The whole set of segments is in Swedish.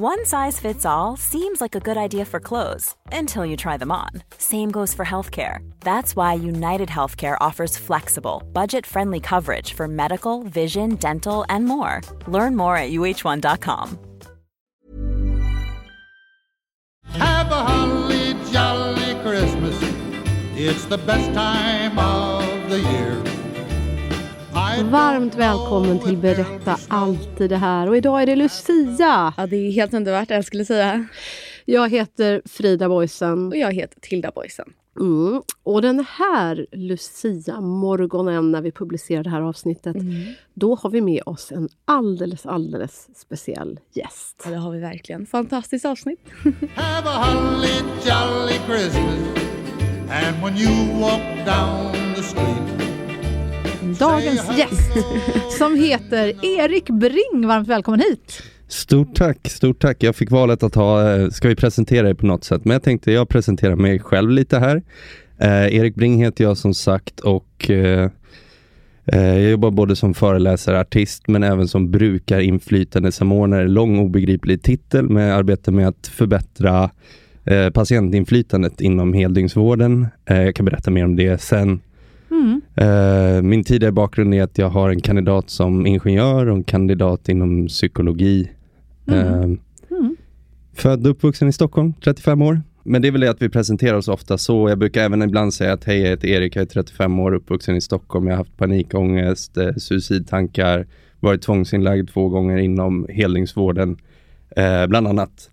One size fits all seems like a good idea for clothes until you try them on. Same goes for healthcare. That's why United Healthcare offers flexible, budget friendly coverage for medical, vision, dental, and more. Learn more at uh1.com. Have a holly jolly Christmas. It's the best time of the year. Varmt välkommen till Berätta alltid det här. Och idag är det Lucia. Ja, det är helt underbart, jag skulle säga. Jag heter Frida Boysen. Och jag heter Tilda Boysen. Mm. Och den här Lucia-morgonen när vi publicerar det här avsnittet, då har vi med oss en alldeles, alldeles speciell gäst. Ja, det har vi verkligen. Fantastiskt avsnitt. have a holly jolly Christmas. And when you walk down the street, Dagens gäst som heter Erik Bring. Varmt välkommen hit! Stort tack, stort tack. Jag fick valet att ha, eh, ska vi presentera dig på något sätt? Men jag tänkte jag presenterar mig själv lite här. Eh, Erik Bring heter jag som sagt och eh, eh jag jobbar både som föreläsare, artist men även som brukarinflytandesamordnare. Lång obegriplig titel med arbete med att förbättra eh, patientinflytandet inom heldygnsvården. Eh, jag kan berätta mer om det sen. Mm. Eh, min tidigare bakgrund är att jag har en kandidat som ingenjör och en kandidat inom psykologi. Eh, Mm. Född och uppvuxen i Stockholm, 35 år. Men det är väl det att vi presenterar oss ofta så. Jag brukar även ibland säga att hej, jag heter Erik, jag är 35 år, uppvuxen i Stockholm. Jag har haft panikångest, eh, suicidtankar, varit tvångsinlagd två gånger inom heldygnsvården, eh, bland annat.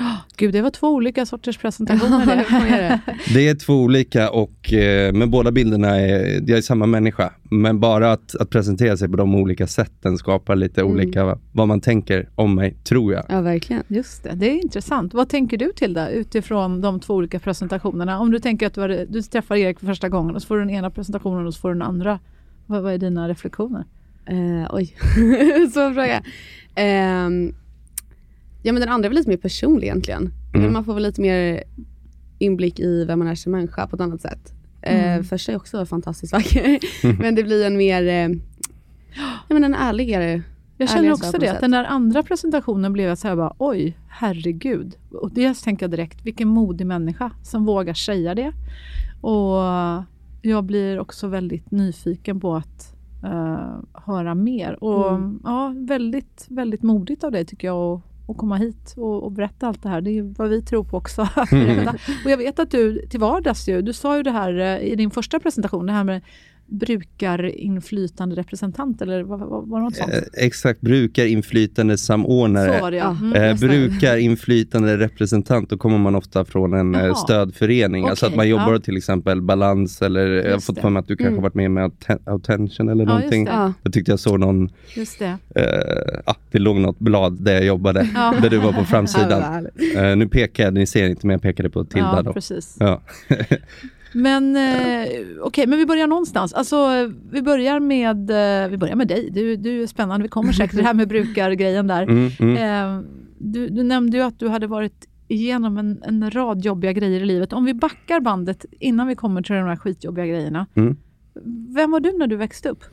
Ehm, Gud, det var två olika sorters presentationer. Det är två olika och eh, med båda bilderna är jag är samma människa. Men bara att, att presentera sig på de olika sätten skapar lite Mm. olika vad man tänker om mig, tror jag. Ja, verkligen. Just det, det är intressant. Vad tänker du till det utifrån de två olika presentationerna? Om du tänker att du, har, du träffar Erik för första gången och så får du den ena presentationen och så får du den andra. Vad, vad är dina reflektioner? Eh, oj, svår fråga. Ehm, ja, men den andra är väl lite mer personlig egentligen. Mm. Man får väl lite mer inblick i vem man är som människa på ett annat sätt. Eh, Första är också fantastiskt vacker, men det blir en mer, eh, ja, men en ärligare Jag känner också det, att den där andra presentationen blev jag så här bara, oj, herregud. Och dels tänker jag direkt, vilken modig människa som vågar säga det. Och jag blir också väldigt nyfiken på att eh, höra mer. Och Mm. ja, väldigt, väldigt modigt av dig tycker jag att, att komma hit och, och berätta allt det här. Det är vad vi tror på också. berätta. och jag vet att du till vardags ju, du sa ju det här eh, i din första presentation, det här med brukarinflytande representant eller vad, vad, var det något sånt? Eh, exakt, brukarinflytandesamordnare. Så var det ja. Mm, Eh, brukarinflytande representant, då kommer man ofta från en eh, Jaha. stödförening. Alltså att man jobbar ja. till exempel balans eller jag har Just fått för mig att du kanske Mm. varit med med Atten- Attention eller Ja, just någonting. det. Ja. Jag tyckte jag såg någon, Just det. eh, ah, det låg något blad där jag jobbade, Ja. där du var på framsidan. Eh, nu pekar jag, ni ser inte men jag pekade på Tilda Ja, då. precis. Men eh, okej, men vi börjar någonstans. Alltså, eh, vi, börjar med, eh, vi börjar med dig. Du, du är spännande. Vi kommer säkert till det här med brukargrejen där. Mm, mm. Eh, du, du nämnde ju att du hade varit igenom en, en rad jobbiga grejer i livet. Om vi backar bandet innan vi kommer till de här skitjobbiga grejerna. Mm. Vem var du när du växte upp?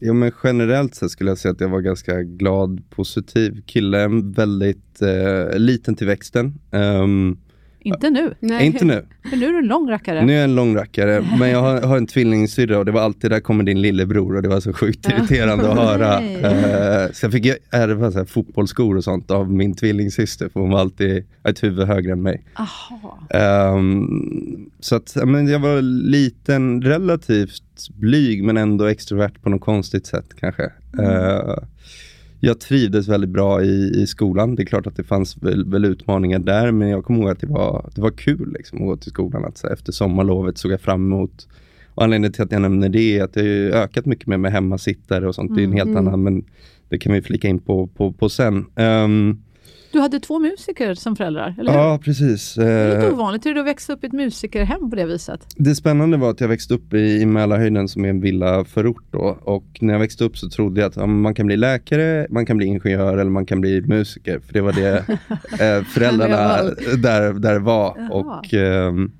Jo men generellt så skulle jag säga att jag var ganska glad, positiv kille. Väldigt eh, liten till växten. Ehm, Inte nu, Nej. inte nu. för nu är du en lång rackare. Nu är jag en lång rackare, men jag har, har en tvillingsyrra och det var alltid, där kommer din lillebror och det var så sjukt irriterande att höra. Nej. Eh, så jag fick ju ärva så här, fotbollsskor och sånt av min tvillingsyster, för hon var alltid ett huvud högre än mig. Aha. Ehm, så att, men jag var liten, relativt blyg men ändå extrovert på något konstigt sätt kanske. Eh, jag trivdes väldigt bra i, i skolan. Det är klart att det fanns väl, väl utmaningar där, men jag kommer ihåg att det var, det var kul liksom, att gå till skolan. Att, så efter sommarlovet såg jag fram emot Och anledningen till att jag nämner det är att det har ökat mycket med, med hemmasittare och sånt. Det är en helt Mm. annan, men det kan vi flika in på, på, på sen. Ehm, Du hade två musiker som föräldrar, eller hur? ja, precis. Det är lite Eh, ovanligt. Hur är det att växa upp i ett musikerhem på det viset? Det spännande var att jag växte upp i, i Mälarhöjden som är en villaförort då. Och när jag växte upp så trodde jag att ja, man kan bli läkare, man kan bli ingenjör eller man kan bli musiker. För det var det eh, föräldrarna där, där var. Jaha. Och ehm,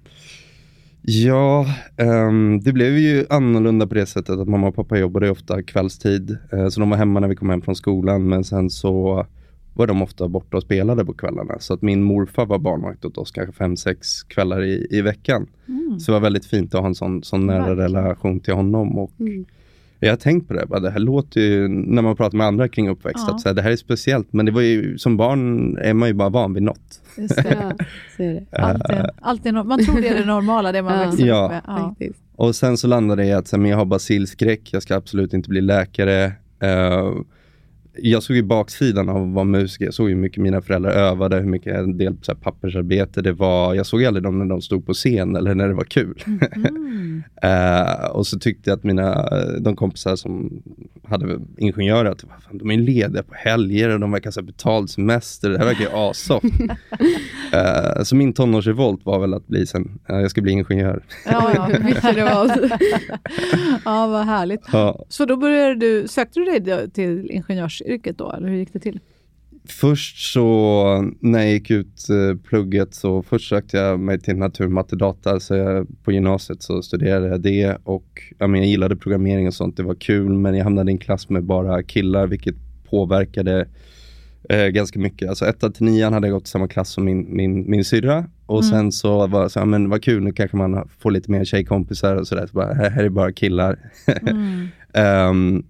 Ja, ehm, det blev ju annorlunda på det sättet att mamma och pappa jobbade ofta kvällstid. Eh, så de var hemma när vi kom hem från skolan men sen så var de ofta borta och spelade på kvällarna. Så att min morfar var barnvakt åt oss kanske fem, sex kvällar i, i veckan. Så det var väldigt fint att ha en sån, sån nära Verkligen. relation till honom. Och Mm. Jag har tänkt på det, bara, det här låter ju, när man pratar med andra kring uppväxt, Ja. att så här, det här är speciellt. Men det var ju, som barn är man ju bara van vid något. Just det. Ja, så är det. Allt är, allt är, no- man tror det är det normala, det man Ja. växer Ja. upp med. Ja. Faktiskt. Och sen så landade det i att så här, men jag har basilskräck, jag ska absolut inte bli läkare. Eh, jag såg ju baksidan av att vara musiker. Jag såg ju hur mycket mina föräldrar övade, hur mycket en del så här, pappersarbete det var. Jag såg aldrig dem när de stod på scen eller när det var kul. Mm. Eh, och så tyckte jag att mina, de kompisar som hade ingenjörer, att "Vad fan, de är lediga på helger och de verkar ha betald semester. Det här verkar ju assoft. Eh, så min tonårsrevolt var väl att bli sen, eh, jag ska bli ingenjör. Ja, ja. Det var. ja, vad härligt. Ja. Så då började du, sökte du dig till ingenjörsyrket då, eller hur gick det till? Först så när jag gick ut eh, plugget så först sökte jag mig till natur, matte, data. Så jag, på gymnasiet så studerade jag det och ja, men jag gillade programmering och sånt. Det var kul men jag hamnade i en klass med bara killar vilket påverkade eh, ganska mycket. Alltså etta till nian hade jag gått i samma klass som min, min, min syrra och sen så var så, ja, men vad kul nu kanske man får lite mer tjejkompisar och sådär. Så bara, här, här är bara killar. Mm. Ehm,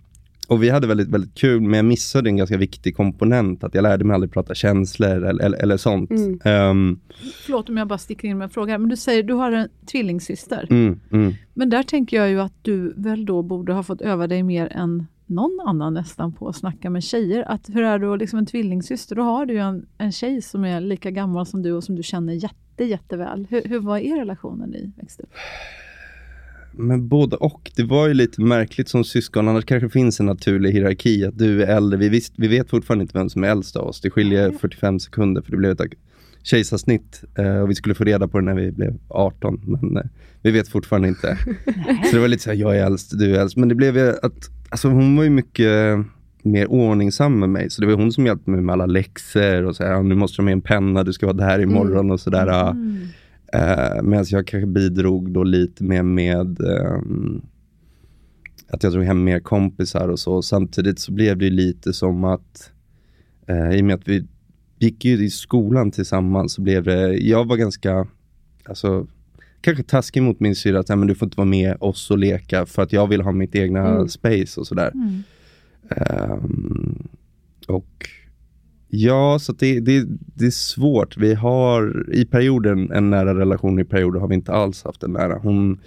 och vi hade väldigt, väldigt kul, men jag missade en ganska viktig komponent, att jag lärde mig aldrig prata känslor eller, eller, eller sånt. Mm. Ehm, Förlåt om jag bara sticker in med en fråga, men du säger du har en tvillingsyster. mm, mm. Men där tänker jag ju att du väl då borde ha fått öva dig mer än någon annan nästan på att snacka med tjejer. Att hur är du liksom en tvillingsyster? Då har du ju en, en tjej som är lika gammal som du och som du känner jätte, jätteväl. Hur, hur var er relation när ni växte upp? Men både och. Det var ju lite märkligt som syskon, annars kanske finns en naturlig hierarki, att du är äldre. Vi, visst, vi vet fortfarande inte vem som är äldst av oss. Det skiljer 45 sekunder, för det blev ett kejsarsnitt eh, och vi skulle få reda på det när vi blev 18, men eh, vi vet fortfarande inte. så det var lite så här, jag är äldst, du är äldst. Men det blev ju att, alltså hon var ju mycket mer ordningsam med mig, så det var hon som hjälpte mig med alla läxor och så här, nu måste du ha med en penna, du ska vara där imorgon och sådär. Mm. Uh, Medan jag kanske bidrog då lite mer med ehm, att jag drog hem mer kompisar och så. Samtidigt så blev det ju lite som att, eh, i och med att vi gick ju i skolan tillsammans, så blev det, jag var ganska, alltså kanske taskig mot min syrra, att "Nej, men du får inte vara med oss och leka för att jag vill ha mitt egna Mm. space och sådär. Mm. Ehm, och ja, så det, det, det är svårt. Vi har i perioden en nära relation, i perioder har vi inte alls haft en nära. Hon,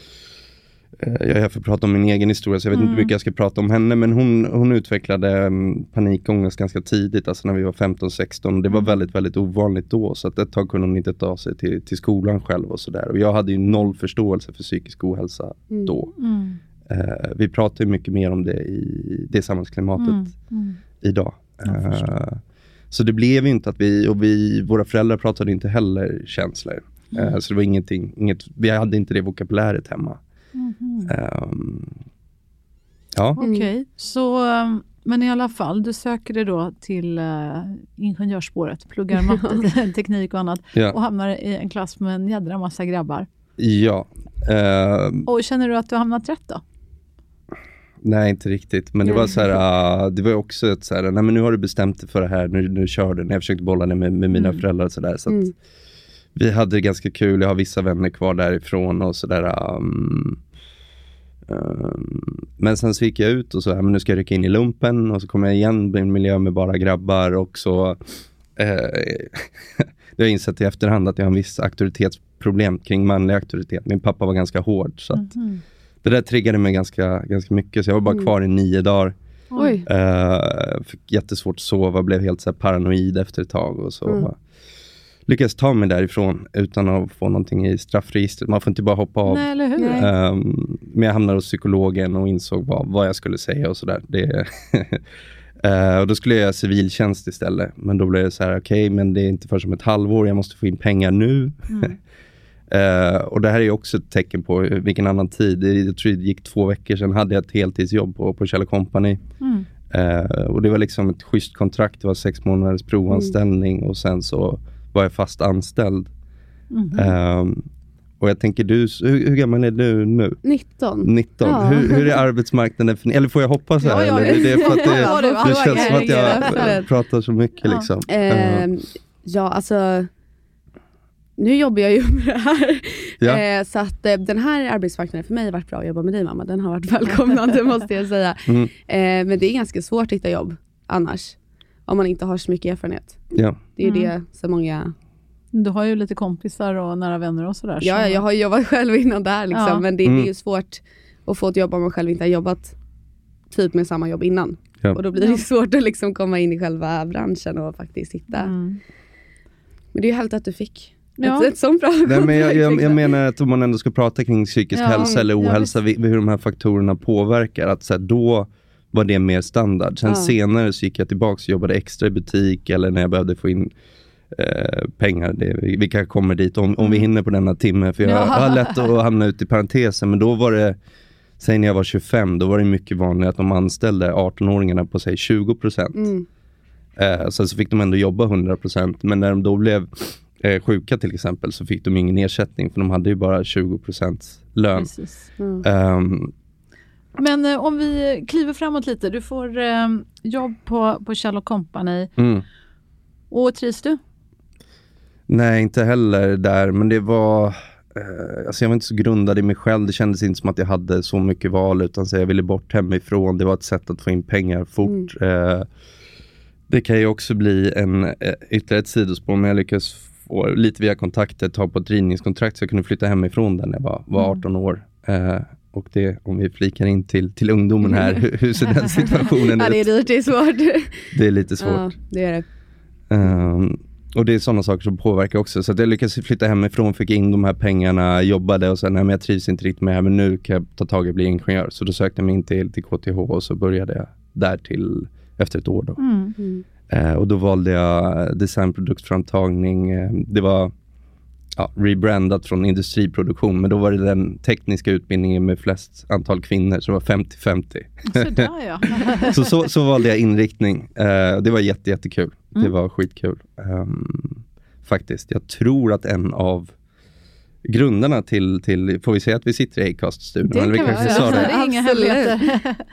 eh, jag är här för att prata om min egen historia, så jag vet inte hur mycket jag ska prata om henne, men hon, hon utvecklade um, panikångest ganska tidigt, alltså när vi var 15-16. Det var väldigt, väldigt ovanligt då, så att ett tag kunde hon inte ta sig till, till skolan själv och sådär. Och jag hade ju noll förståelse för psykisk ohälsa Mm. då. Mm. Eh, vi pratar ju mycket mer om det i det samhällsklimatet Mm. Mm. idag. Eh, så det blev ju inte att vi, och vi, våra föräldrar pratade inte heller känslor. Mm. Eh, så det var ingenting, inget, vi hade inte det vokabuläret hemma. Mhm. Ehm, ja, Okej, så um, men i alla fall, du söker dig då till uh, ingenjörsspåret, pluggar matte, teknik och annat och ja, hamnar i en klass med en jädra massa grabbar. ja. Ehm, Och känner du att du har hamnat rätt då? Nej, inte riktigt. Men det var så här, ah, det var också ett så här, nej men nu har du bestämt dig för det här, nu, nu kör du. När jag försökte bolla det med, med mina Mm. föräldrar och. Så att Mm. vi hade det ganska kul. Jag har vissa vänner kvar därifrån och sådär. Um, um, men sen så gick jag ut och så, ja, men nu ska jag rycka in i lumpen och så kom jag igen i en miljö med bara grabbar och så eh, det har jag insett i efterhand att jag har en viss auktoritetsproblem kring manlig auktoritet. Min pappa var ganska hård så att Mhm. Det där triggade mig ganska, ganska mycket så jag var bara Mm. kvar i nio dagar. Oj. Uh, fick jättesvårt att sova, blev helt så här paranoid efter ett tag och så. Mm. lyckades ta mig därifrån utan att få någonting i straffregistret. Man får inte bara hoppa av. Nej, eller hur? Nej. Ehm, men jag hamnade hos psykologen och insåg vad, vad jag skulle säga och sådär. Eh, och då skulle jag göra civiltjänst istället. Men då blev det så här, okej, men det är inte för som ett halvår. Jag måste få in pengar nu. Eh, och det här är också ett tecken på vilken annan tid. Det- Jag tror det gick två veckor sedan hade jag ett heltidsjobb på, på Kjell Company. Mm. Eh, och det var liksom ett schysst kontrakt. Det var sex månaders provanställning och sen så var jag fast anställd. Mhm. Ehm, och jag tänker, du, hur, hur gammal är du nu? 19. 19. Ja. Hur, hur är arbetsmarknaden för Eller får jag hoppa så här? Ja, ja, eller? Det, är för att det, det känns som att jag pratar så mycket. Liksom. Eh, Ehm, ja, alltså. Nu jobbar jag ju med det här. Ja. Eh, så att eh, den här arbetsmarknaden för mig har varit bra att jobba med dig mamma. Den har varit välkomnande måste jag säga. Mm. Eh, men det är ganska svårt att hitta jobb annars. Om man inte har så mycket erfarenhet. ja. Det är ju Mm. det som många... Du har ju lite kompisar och nära vänner och sådär. Ja, så- jag har jobbat själv innan där liksom. Ja. Men det, Mm. det är ju svårt att få ett jobb om man själv inte har jobbat typ med samma jobb innan. Ja. Och då blir det Ja. svårt att liksom komma in i själva branschen och faktiskt hitta. Mm. Men det är ju härligt att du fick Ja. ett, ett sånt bra Nej, men jag, jag, jag menar att om man ändå ska prata kring psykisk Ja, hälsa eller ja, ohälsa, vi- hur de här faktorerna påverkar, att så här, då var det mer standard. Sen Ja. senare så gick jag tillbaka och jobbade extra i butik eller när jag behövde få in eh, pengar. Det, vi, vi kanske kommer dit om, om vi hinner på denna timme, för jag Mm. Ja. har lätt att hamna ut i parentesen, men då var det Säg när jag var 25, då var det mycket vanligt att de anställde 18-åringarna på säg 20%. Mm. Eh, sen så fick de ändå jobba 100% men när de då blev eh, sjuka till exempel så fick de ingen ersättning för de hade ju bara 20% lön. Mm. Ehm, Men eh, om vi kliver framåt lite. Du får eh, jobb på, på Kjell Company. mm. Och trivs du? Nej, inte heller där, men det var... Eh, alltså jag var inte så grundad i mig själv. Det kändes inte som att jag hade så mycket val, utan så jag ville bort hemifrån. Det var ett sätt att få in pengar fort. Eh, det kan ju också bli en, eh, ytterligare ett sidospår, men jag lyckades få lite via kontakter ta på ett rivningskontrakt så jag kunde flytta hemifrån där när jag var, var 18 år. Eh, och det, om vi flikar in till, till ungdomen här, hur, hur ser den situationen Ja, det är ut? dyrt, det är svårt. Det är lite svårt. Ja, det är det. Ehm, och det är sådana saker som påverkar också. Så att jag lyckades flytta hemifrån, fick in de här pengarna, jobbade och sen, nej men jag trivs inte riktigt med det här, men nu kan jag ta tag i att bli ingenjör. Så då sökte jag mig in till, till KTH och så började jag där till efter ett år då. Mm. Eh, och då valde jag designproduktframtagning. Eh, det var ja, rebrandat från industriproduktion, men då var det den tekniska utbildningen med flest antal kvinnor, så det var 50-50. Sådär ja. så, så, så valde jag inriktning. Eh, det var jätte, jättekul. Det Mm. var skitkul. Ehm, faktiskt. Jag tror att en av grundarna till, till får vi säga att vi sitter i Acast-studion? Det vi kan vi kanske göra. sa det det. är inga hemligheter.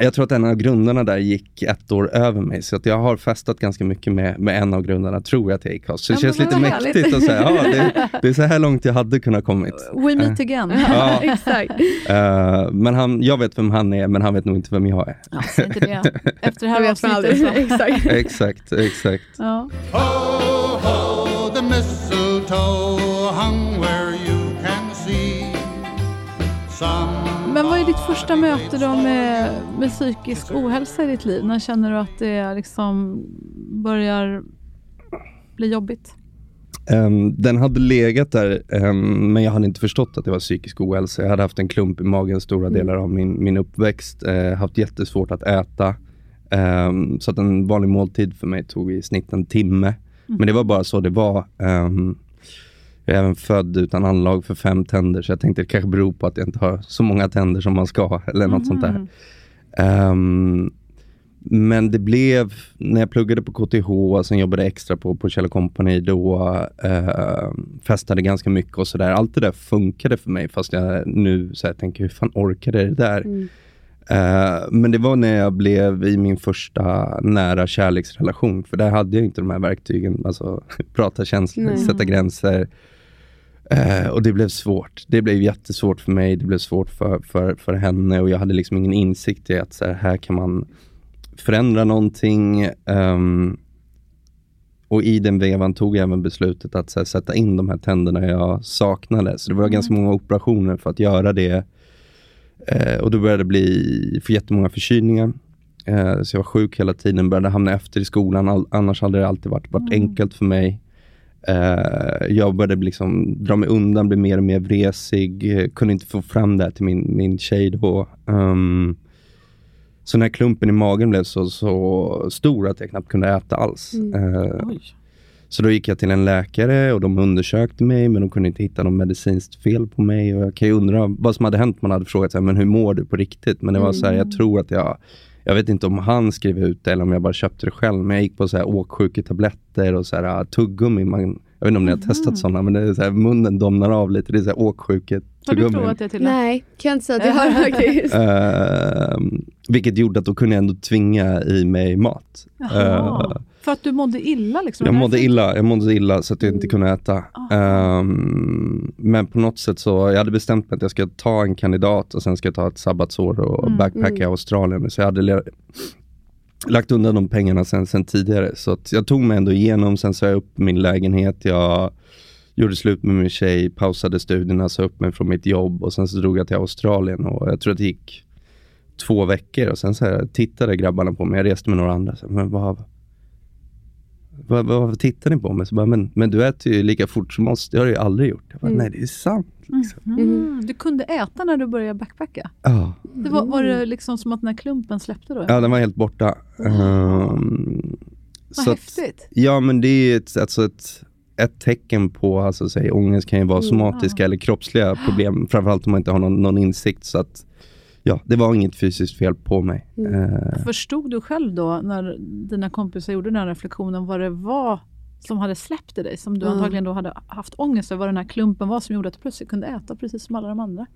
Jag tror att en av grundarna där gick ett år över mig, så att jag har festat ganska mycket med, med en av grundarna, tror jag, till Acast. Så det Ja, känns lite mäktigt härligt. att säga, ja, det, det är så här långt jag hade kunnat kommit. We meet again. Ja. Exakt. Eh, men han, jag vet vem han är, men han vet nog inte vem jag är. Ja, inte det. Efter det här avsnittet. Exakt. exakt, exakt. Ja. Ho, ho, the mistletoe Men vad är ditt första möte då med, med psykisk ohälsa i ditt liv? När känner du att det liksom börjar bli jobbigt? Ehm, den hade legat där, ehm, men jag hade inte förstått att det var psykisk ohälsa. Jag hade haft en klump i magen stora delar av min, min uppväxt, uh, haft jättesvårt att äta. Ehm, så att en vanlig måltid för mig tog i snitt en timme. Men det var bara så det var. Ehm, jag är även född utan anlag för fem tänder, så jag tänkte det kanske beror på att jag inte har så många tänder som man ska, eller något sånt där. Ehm, men det blev, när jag pluggade på KTH sen jobbade extra på, på Kjell Company, då uh, festade ganska mycket och sådär. Allt det där funkade för mig, fast jag nu så här, tänker, hur fan orkade det där? Mm. Eh, men det var när jag blev i min första nära kärleksrelation, för där hade jag inte de här verktygen, alltså prata känslor, Nej. sätta gränser. Eh, och det blev svårt. Det blev jättesvårt för mig, det blev svårt för, för, för henne och jag hade liksom ingen insikt i att så här, här kan man förändra någonting. ehm, och i den vevan tog jag även beslutet att här, sätta in de här tänderna jag saknade. Så det var ganska många operationer för att göra det. Eh, och då började det bli för jättemånga förkylningar. Eh, så jag var sjuk hela tiden, började hamna efter i skolan. All, annars hade det alltid varit, varit enkelt för mig. Eh, jag började liksom dra mig undan, bli mer och mer vresig. eh, Kunde inte få fram det här till min, min tjej då. Um, så när klumpen i magen blev så, så stor att jag knappt kunde äta alls. Eh, Oj. så då gick jag till en läkare och de undersökte mig, men de kunde inte hitta något medicinskt fel på mig. Och jag kan ju undra vad som hade hänt. Man hade frågat så här, men hur mår du på riktigt? Men det var så här, jag tror att jag, jag vet inte om han skrev ut det eller om jag bara köpte det själv. Men jag gick på så här åksjuketabletter och så här äh, tuggummi. Man, jag vet inte om ni har testat sådana, men det är så här, munnen domnar av lite. Det är så här åksjuket Har du provat det till Nej, kan jag inte säga att jag har faktiskt. Ehm, vilket gjorde att då kunde jag ändå tvinga i mig mat. Eh, För att du mådde illa? Liksom. jag mådde illa, jag mådde illa så att jag inte kunde äta. Ehm, men på något sätt så, jag hade bestämt mig att jag ska ta en kandidat och sen ska jag ta ett sabbatsår och backpacka i Australien. Så jag hade lagt undan de pengarna sen, sen tidigare. Så att jag tog mig ändå igenom, sen sa jag upp min lägenhet. Jag gjorde slut med min tjej, pausade studierna, sa upp mig från mitt jobb och sen så drog jag till Australien och jag tror att det gick två veckor och sen så här, tittade grabbarna på mig. Jag reste med några andra. Så, här, men vad, vad, vad, vad tittar ni på mig? Så bara, men, men du äter ju lika fort som oss. Det har du ju aldrig gjort. Jag bara, nej det är sant. Liksom. Mm. Du kunde äta när du började backpacka? Ja. Det var, var det liksom som att den här klumpen släppte då? ja, den var helt borta. Ehm, Vad så att- häftigt. Ja, men det är ett, alltså ett, ett tecken på, alltså, säg, ångest kan ju Mm. vara somatiska eller kroppsliga problem, framförallt om man inte har någon, någon insikt. Så att, ja, det var inget fysiskt fel på mig. Mm. Eh, Förstod du själv då, när dina kompisar gjorde den här reflektionen, vad det var som hade släppt i dig, som du Ja. antagligen då hade haft ångest över, vad den här klumpen var som gjorde att du plötsligt kunde äta precis som alla de andra?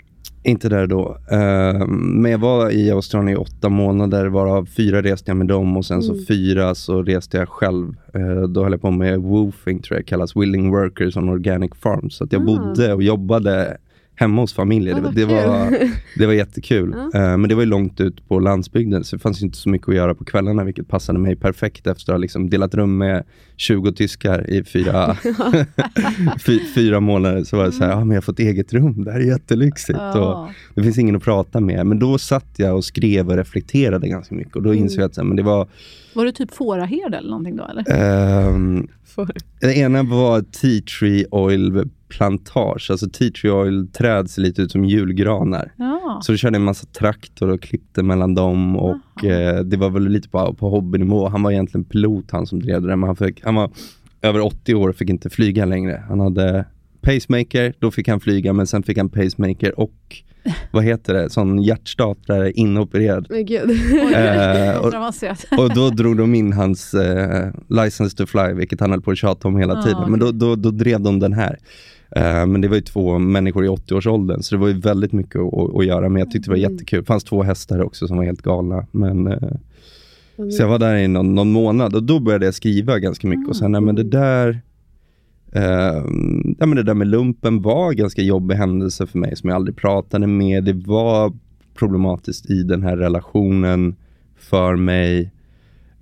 Inte där då. Ehm, men jag var i Australien i åtta månader, varav fyra reste jag med dem och sen så fyra så reste jag själv. Eh, då höll jag på med woofing, tror jag kallas, willing workers on organic farms. Så att jag bodde och jobbade hemma hos familjer. Ah, det, det, var, det var jättekul. Eh, men det var ju långt ut på landsbygden, så det fanns inte så mycket att göra på kvällarna, vilket passade mig perfekt efter att ha liksom delat rum med 20 tyskar i fyra, fy, fyra månader. Så var det så här, ah, men jag har fått eget rum, det här är jättelyxigt. Och, det finns ingen att prata med. Men då satt jag och skrev och reflekterade ganska mycket. Och då insåg jag att så här, men det var... Var du typ fåraherde eller någonting då? Eller? ehm, det ena var tea tree oil plantage. Alltså tea tree oil träd ser lite ut som julgranar. Ja. Så då körde en massa traktor och klippte mellan dem. Och eh, det var väl lite på, på hobbynivå. Han var egentligen pilot han som drev det. Men han, fick, han var över 80 år och fick inte flyga längre. Han hade pacemaker, då fick han flyga. Men sen fick han pacemaker och vad heter det, sån hjärtstartare inopererad. Men gud. Eh, och, och då drog de in hans eh, license to fly, vilket han höll på att tjata om hela Ah, tiden. Men då, då, då drev de den här. Eh, men det var ju två människor i 80-årsåldern, så det var ju väldigt mycket att, att göra. Men jag tyckte det var jättekul. Det fanns två hästar också som var helt galna. Men, eh, så jag var där i någon, någon månad och då började jag skriva ganska mycket. Och sen, nej, men det där eh, ja, men det där med lumpen var en ganska jobbig händelse för mig som jag aldrig pratade med. Det var problematiskt i den här relationen för mig.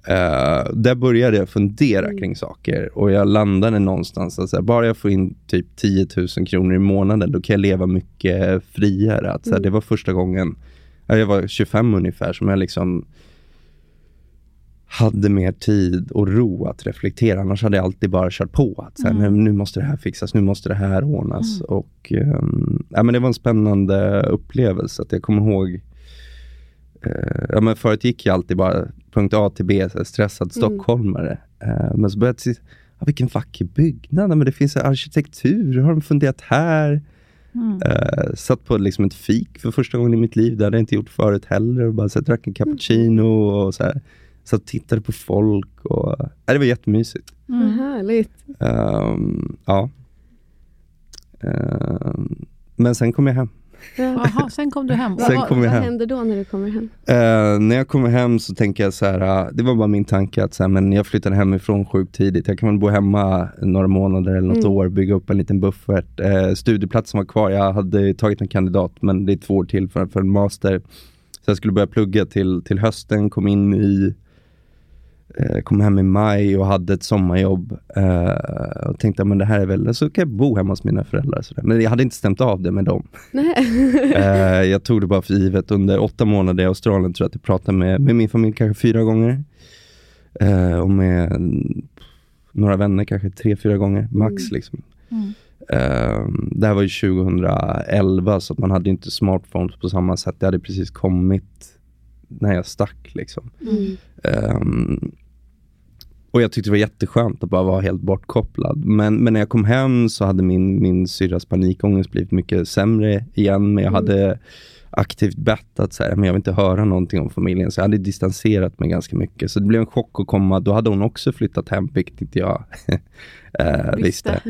Eh, där började jag fundera kring saker och jag landade någonstans att så här, bara jag får in typ 10 000 kronor i månaden, då kan jag leva mycket friare. Att, så här, Det var första gången, ja, jag var 25 ungefär, som jag liksom hade mer tid och ro att reflektera. Annars hade jag alltid bara kört på. Att så här, nu, nu måste det här fixas, nu måste det här ordnas. Och, ehm, ja, men det var en spännande upplevelse. Att jag kommer ihåg, eh, ja, men förut gick jag alltid bara punkt A till B, så stressad stockholmare. Eh, men så började jag se, ja, vilken vacker byggnad, men det finns arkitektur, har de funderat här? Eh, satt på liksom ett fik för första gången i mitt liv. Det hade jag inte gjort förut heller. Och bara så här, drack en cappuccino och så här, satt och tittade på folk. Och, ja, det var jättemysigt. Vad härligt. Ehm, ja. Ehm, men sen kom jag hem. Jaha, sen kom du hem. Sen vad- kom jag Vad hem. händer då när du kommer hem? Eh, när jag kommer hem så tänker jag så här, ah, det var bara min tanke att så här, men jag flyttade hemifrån sjukt tidigt. Jag kan väl bo hemma några månader eller något år, bygga upp en liten buffert. Eh, studieplatsen var kvar, jag hade tagit en kandidat men det är två år till för, för en master. Så jag skulle börja plugga till, till hösten, kom in i kom hem i maj och hade ett sommarjobb eh, och tänkte men det här är väl, så kan jag bo hemma hos mina föräldrar. Så. Men jag hade inte stämt av det med dem. Nej. Eh, jag tog det bara för givet. Under åtta månader i Australien tror jag att jag pratade med, med min familj kanske fyra gånger. Eh, och med några vänner kanske tre, fyra gånger max. Mm. Liksom. Mm. Ehm, det här var ju 2011 så att man hade inte smartphones på samma sätt. Det hade precis kommit när jag stack. Liksom. Mm. Ehm, och jag tyckte det var jätteskönt att bara vara helt bortkopplad. Men, men när jag kom hem så hade min, min syrras panikångest blivit mycket sämre igen. Men jag Mm. hade aktivt bett att så här, men jag vill inte höra någonting om familjen. Så jag hade distanserat mig ganska mycket. Så det blev en chock att komma. Då hade hon också flyttat hem, vilket inte jag eh, visste.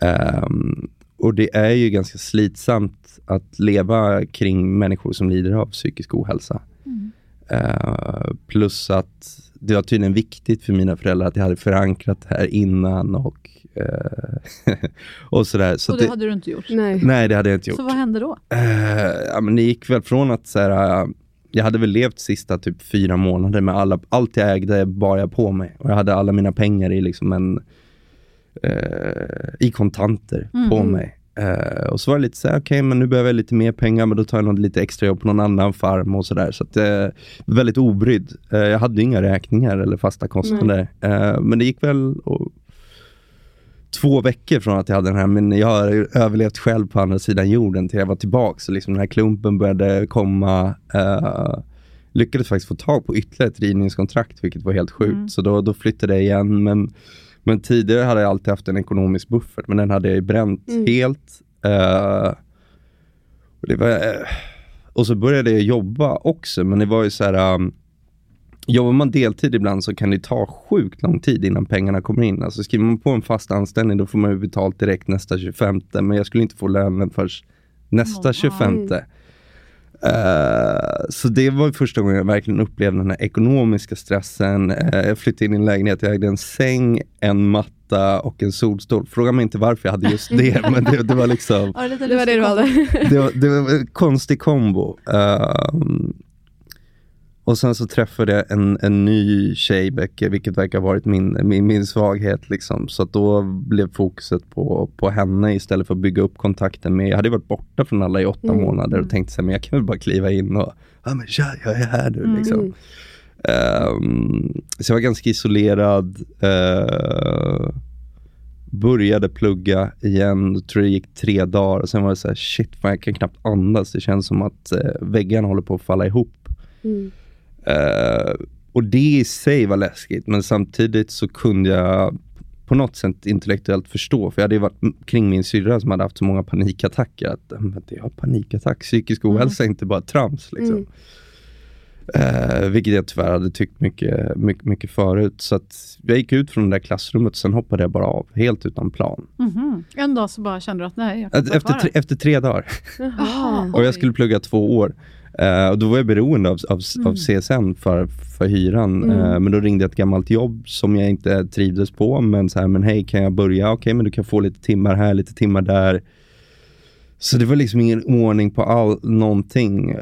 Ehm, och det är ju ganska slitsamt att leva kring människor som lider av psykisk ohälsa. Mm. Eh, plus att det var tydligen viktigt för mina föräldrar att jag hade förankrat det här innan och, eh, och sådär. Så och det det, hade du inte gjort. Nej. nej, det hade jag inte gjort. Så vad hände då? Eh, ja, men det gick väl från att så här, eh, jag hade väl levt sista typ fyra månader med alla, allt jag ägde bar jag på mig. Och jag hade alla mina pengar i liksom en eh, i kontanter på Mm. mig. Eh, och så var det lite så här, okej men nu behöver jag lite mer pengar men då tar jag något lite extra jobb på någon annan farm och sådär. Så att eh, väldigt obrydd. Eh, jag hade inga räkningar eller fasta kostnader. Men det gick väl och, två veckor från att jag hade den här, men jag har överlevt själv på andra sidan jorden till jag var tillbaka. Så liksom den här klumpen började komma. Lyckades faktiskt få tag på ytterligare ett rivningskontrakt, vilket var helt sjukt. Mm. Så då, då flyttade jag igen. Men, men tidigare hade jag alltid haft en ekonomisk buffert, men den hade jag ju bränt Mm. helt. Eh, och, var, eh, och så började jag jobba också, men det var ju så här, um, Jobbar man deltid ibland så kan det ta sjukt lång tid innan pengarna kommer in. Alltså skriver man på en fast anställning då får man ju betalt direkt nästa 25. Men jag skulle inte få lönen först nästa Wow. 25. Eh, så det var första gången jag verkligen upplevde den här ekonomiska stressen. Eh, jag flyttade in i en lägenhet, jag ägde en säng, en matta och en solstol. Fråga mig inte varför jag hade just det, men det, det var liksom Ja, Det var det du valde. det var, det var en konstig kombo. Ehm, och sen så träffade jag en, en ny tjej, Becke, vilket verkar ha varit min, min, min svaghet. Liksom. Så att då blev fokuset på, på henne istället för att bygga upp kontakten med, jag hade varit borta från alla i åtta Mm. månader och tänkte så här, men jag kan väl bara kliva in och, ja men tja, jag är här nu. Liksom. Mm. Ehm, så jag var ganska isolerad. Uh, började plugga igen, jag tror det gick tre dagar och sen var det så här, shit, fan, jag kan knappt andas. Det känns som att uh, väggarna håller på att falla ihop. Mm. Eh, och det i sig var läskigt, men samtidigt så kunde jag på något sätt intellektuellt förstå, för jag hade ju varit kring min syrra som hade haft så många panikattacker, att jag har panikattack, psykisk ohälsa är inte bara trams. Liksom. Mm. Eh, vilket jag tyvärr hade tyckt mycket, mycket, mycket förut. Så jag gick ut från det där klassrummet och sen hoppade jag bara av, helt utan plan. Mhm. En dag så bara kände du att nej, jag kan inte Efter, tre, efter tre dagar. Jaha. Och jag skulle plugga två år. Eh, och då var jag beroende av, av, Mm. av CSN för, för hyran. Mm. Eh, men då ringde jag ett gammalt jobb som jag inte trivdes på. Men så här, men hej kan jag börja? Okej, men du kan få lite timmar här, lite timmar där. Så det var liksom ingen ordning på all, någonting. Eh,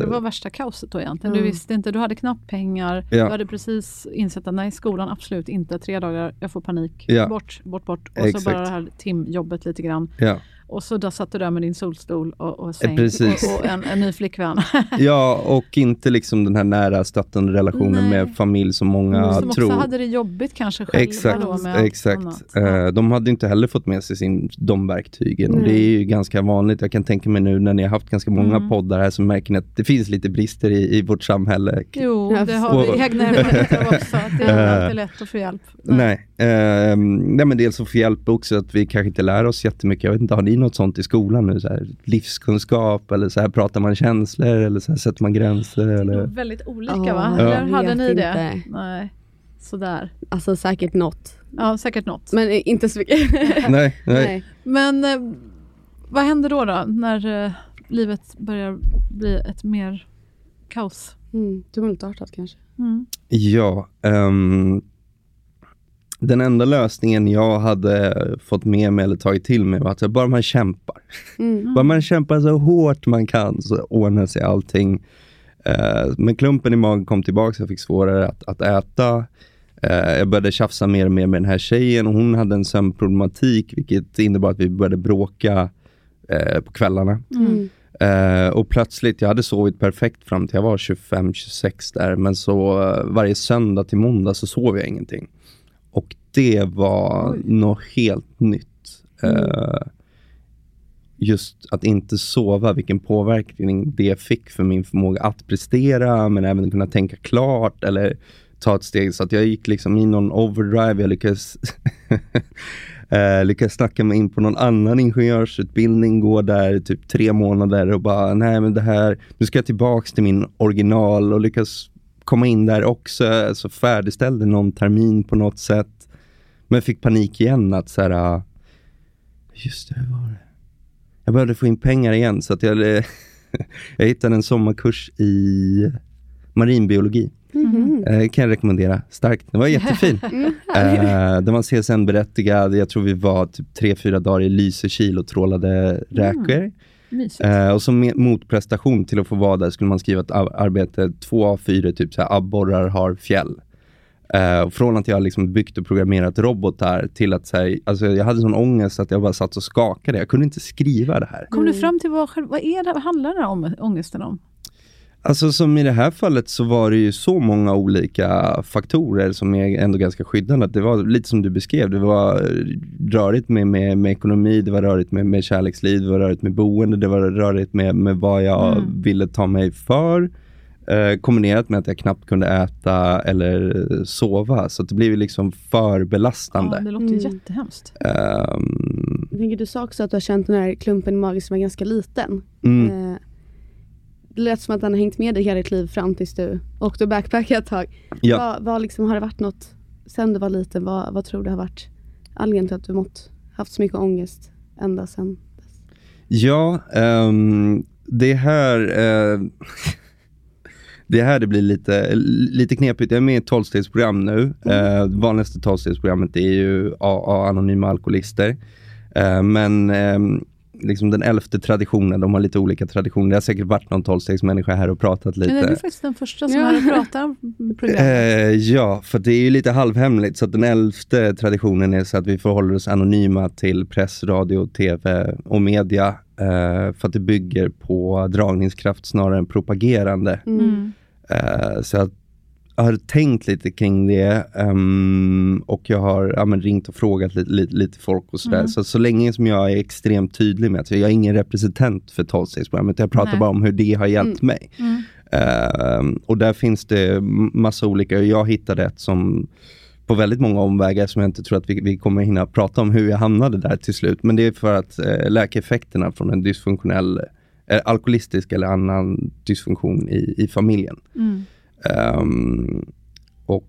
Det var värsta kaoset då egentligen. Du Mm. visste inte, du hade knappt pengar. Ja. Du hade precis insett att nej, skolan absolut inte. Tre dagar, jag får panik. Ja. Bort, bort, bort. Och Exakt. så bara det här timjobbet lite grann. ja. Och så där satt du där med din solstol och, och säng och, och en, en ny flickvän. ja, och inte liksom den här nära stöttande relationen Nej. med familj som många Som också tror. hade det jobbigt kanske själva Exakt, då med exakt. annat. Eh, de hade inte heller fått med sig sin, de verktygen. Och Nej. det är ju ganska vanligt. Jag kan tänka mig nu när ni har haft ganska många Mm. poddar här så märker ni att det finns lite brister i, i vårt samhälle. Jo, det har vi egna erfarenheter också. Att det är Eh. alltid lätt att få hjälp. Nej, eh, nej men dels att få hjälp också att vi kanske inte lär oss jättemycket. Jag vet inte, har ni något sånt i skolan nu? Så här, livskunskap eller så här, pratar man känslor eller så här, sätter man gränser? Det är Eller? väldigt olika Ja, va? jag Eller hade ni det? inte. Nej. Sådär. Alltså säkert något. Ja, säkert något. Men eh, inte så mycket. nej, nej. Nej. Men eh, vad händer då, då när eh, livet börjar bli ett mer kaos? Mm. Tumultartat kanske. Mm. Ja, ehm, den enda lösningen jag hade fått med mig eller tagit till mig var att bara man kämpar. Mm. Bara man kämpar så hårt man kan så ordnar sig allting. Eh, men klumpen i magen kom tillbaka, jag fick svårare att, att äta. Eh, jag började tjafsa mer och mer med den här tjejen och hon hade en sömnproblematik vilket innebar att vi började bråka eh, på kvällarna. Mm. Eh, och plötsligt, jag hade sovit perfekt fram till jag var 25-26 där, men så eh, varje söndag till måndag så sov jag ingenting. Och det var Oj. något helt nytt. Mm. Eh, just att inte sova, vilken påverkning det fick för min förmåga att prestera, men även kunna tänka klart eller ta ett steg. Så att jag gick liksom i någon overdrive. Jag lyckades, eh, lyckades snacka mig in på någon annan ingenjörsutbildning, gå där typ tre månader och bara, nej men det här, nu ska jag tillbaks till min original och lyckas komma in där också. Så färdigställde någon termin på något sätt. Men fick panik igen att så här, ah, just det, hur var det? Jag behövde få in pengar igen så att jag, jag hittade en sommarkurs i marinbiologi. Mhm. Eh, kan jag rekommendera starkt. Den var jättefin. eh, den var CSN-berättigad. Jag tror vi var typ tre, fyra dagar i Lysekil och trålade räkor. Mysigt. Eh, och som motprestation till att få vara där skulle man skriva ett ar- arbete, två av fyra, typ så här, abborrar har fjäll. Eh, från att jag liksom byggt och programmerat robotar till att så här, alltså jag hade sån ångest att jag bara satt och skakade. Jag kunde inte skriva det här. Kom du fram till vad, vad är det, vad handlar den här om, ångesten om? Alltså som i det här fallet så var det ju så många olika faktorer som är ändå ganska skyddande. Det var lite som du beskrev, det var rörigt med, med, med ekonomi, det var rörigt med, med kärleksliv, det var rörigt med boende, det var rörigt med, med vad jag Mm. ville ta mig för. Eh, kombinerat med att jag knappt kunde äta eller sova. Så det blev ju liksom för belastande. Ja, det låter Mm. jättehemskt. Ehm, Jag tänker, du sa också att du har känt den här klumpen i magen som var ganska liten. mm. Eh, det lät som att den har hängt med dig hela ditt liv fram tills du åkte och backpackade ett tag. Ja. Vad, vad liksom, har det varit något sen du var liten? Vad, vad tror du har varit anledningen till att du mått, haft så mycket ångest ända sen? Ja, ehm, det här eh, Det här det blir lite, lite knepigt. Jag är med i ett tolvstegsprogram nu. Eh, vanligaste tolvstegsprogrammet är ju AA, Anonyma Alkoholister. Eh, men ehm, liksom den elfte traditionen, de har lite olika traditioner. Det har säkert varit någon tolvstegsmänniska här och pratat lite. Men är du faktiskt den första som Ja. har pratat om programmet? Eh, ja, för det är ju lite halvhemligt. Så att den elfte traditionen är så att vi förhåller oss anonyma till press, radio, tv och media. Eh, för att det bygger på dragningskraft snarare än propagerande. Mm. Eh, så jag har tänkt lite kring det ehm, och jag har ja, ringt och frågat lite, lite, lite folk och sådär. Mm. Så, så länge som jag är extremt tydlig med att jag är ingen representant för tolvstegsprogrammet. Jag pratar Nej. bara om hur det har hjälpt mig. Mm. Ehm, och där finns det massa olika. Jag hittade ett som på väldigt många omvägar som jag inte tror att vi, vi kommer hinna prata om hur jag hamnade där till slut. Men det är för att eh, läka effekterna från en dysfunktionell, eh, alkoholistisk eller annan dysfunktion i, i familjen. Mm. Ehm, och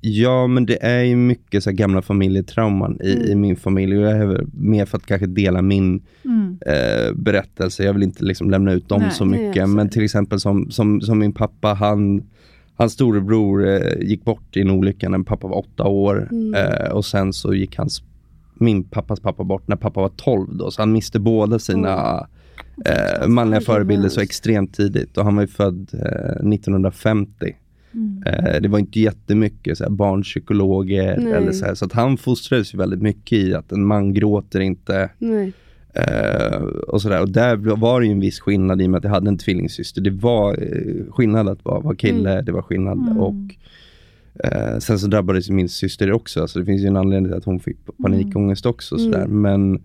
ja, men det är ju mycket så här gamla familjetrauman i, i min familj. Och jag är mer för att kanske dela min Mm. eh, berättelse. Jag vill inte liksom lämna ut dem Nej, så mycket. men till exempel som, som, som min pappa, han, hans storebror eh, gick bort i en olycka när pappa var åtta år. Mm. Eh, och sen så gick hans, min pappas pappa bort när pappa var 12 då. Så han miste båda sina eh, manliga förebilder så extremt tidigt. Och han var ju född eh, 1950. Mm. Eh, det var inte jättemycket så här, barnpsykologer Nej. eller så här, så att han fostrades ju väldigt mycket i att en man gråter inte. Eh, och sådär. Och där var det ju en viss skillnad i och med att jag hade en tvillingsyster. Det var eh, skillnad att vara, vara kille, det var skillnad. Mm. Och eh, Sen så drabbades min syster också, så det finns ju en anledning till att hon fick panikångest också. Mm. Sådär. Men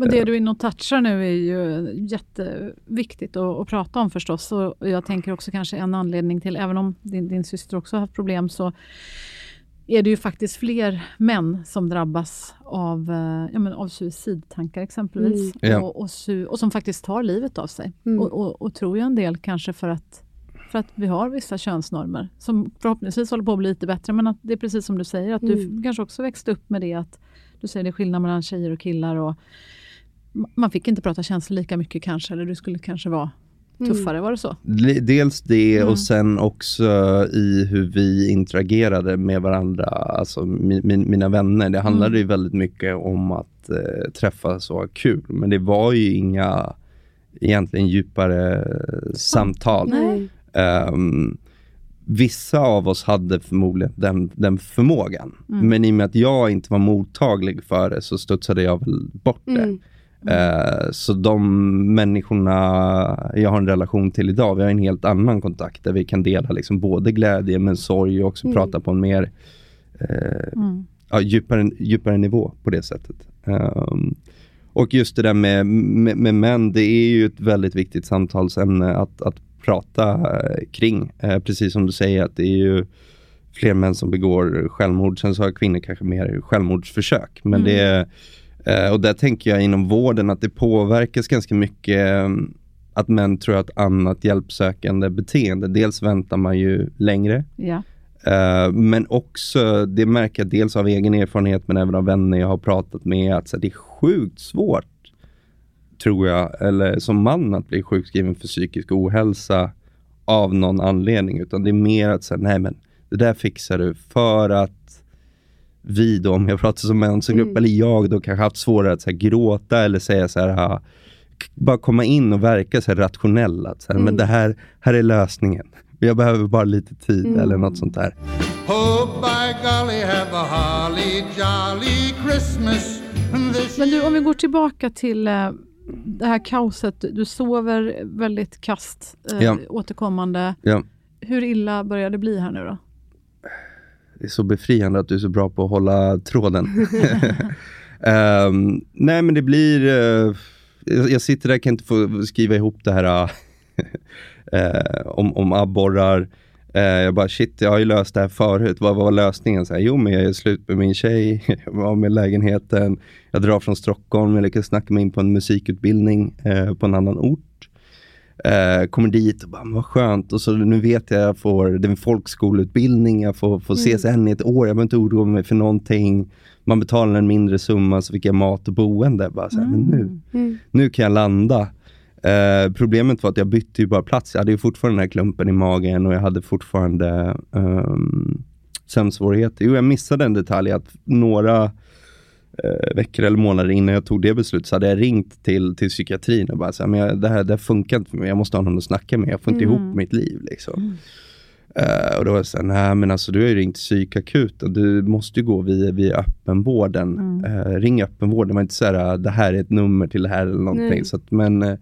Men det du är inne och touchar nu är ju jätteviktigt att, att prata om förstås. Och jag tänker också kanske en anledning till, även om din, din syster också har haft problem, så är det ju faktiskt fler män som drabbas av, eh, ja, men av suicidtankar exempelvis. Mm. Och, och, su- och som faktiskt tar livet av sig. Mm. Och, och, tror jag en del kanske för att, för att vi har vissa könsnormer som förhoppningsvis håller på att bli lite bättre. Men att det är precis som du säger, att du Mm. kanske också växte upp med det att du säger det är skillnad mellan tjejer och killar. Och man fick inte prata känslor lika mycket kanske, eller du skulle kanske vara Mm. tuffare, var det så? dels det Mm. och sen också i hur vi interagerade med varandra, alltså mi, min, mina vänner. Det handlade Mm. ju väldigt mycket om att eh, träffas och ha kul. Men det var ju inga egentligen djupare samtal. Nej. Ehm, vissa av oss hade förmodligen den, den förmågan. Mm. Men i och med att jag inte var mottaglig för det så studsade jag väl bort det. Mm. Eh, så de människorna jag har en relation till idag, vi har en helt annan kontakt där vi kan dela liksom både glädje men sorg och också Mm. prata på en mer eh, Mm. ja, djupare, djupare nivå på det sättet. Um, och just det där med, med, med, män, det är ju ett väldigt viktigt samtalsämne att, att prata uh, kring. Uh, precis som du säger, att det är ju fler män som begår självmord. Sen så har kvinnor kanske mer självmordsförsök. Men mm. det uh, och där tänker jag inom vården att det påverkas ganska mycket um, att män tror att annat hjälpsökande beteende. Dels väntar man ju längre. Ja. Uh, men också, det märker jag dels av egen erfarenhet men även av vänner jag har pratat med, att det är sjukt svårt, tror jag, eller som man att bli sjukskriven för psykisk ohälsa av någon anledning. Utan det är mer att säga, nej men det där fixar du för att vi då, om jag pratar som män som grupp, mm. eller jag då kanske haft svårare att så här, gråta eller säga så här, bara komma in och verka så här rationell. Att, så här, mm. Men det här, här är lösningen. Jag behöver bara lite tid mm. eller något sånt där. Oh, golly, Men du, om vi går tillbaka till eh, det här kaoset. Du sover väldigt kast eh, ja. återkommande. Ja. Hur illa börjar det bli här nu då? Det är så befriande att du är så bra på att hålla tråden. um, nej, men det blir... Uh, jag sitter där, kan inte få skriva ihop det här uh, om, om abborrar. Uh, jag bara shit, jag har ju löst det här förut. Vad var lösningen? Så här, jo, men jag är slut med min tjej, jag var med lägenheten. Jag drar från Stockholm, jag lyckas snacka mig in på en musikutbildning på en annan ort. Uh, kommer dit och bara, vad skönt. Och så nu vet jag, jag får, det är en folkskoleutbildning, jag får, får mm. CSN i ett år, jag behöver inte oroa mig för någonting man betalar en mindre summa så fick jag mat och boende. Bara så här, mm. men nu, mm. mm. nu kan jag landa. Uh, problemet var att jag bytte ju bara plats. Jag hade ju fortfarande den här klumpen i magen och jag hade fortfarande um, sömnsvårigheter. Jo, jag missade en detalj att några veckor eller månader innan jag tog det beslutet så hade jag ringt till, till psykiatrin och bara så här, men jag, det här det här funkar inte för mig. Jag måste ha någon att snacka med. Jag får inte mm. ihop mitt liv. Liksom. Mm. Uh, och då var det såhär, nej men alltså du har ju ringt psykakuten. Du måste ju gå via, via öppenvården. Mm. Uh, ring öppenvården. Var inte såhär, det här är ett nummer till det här eller någonting. Så att, men uh,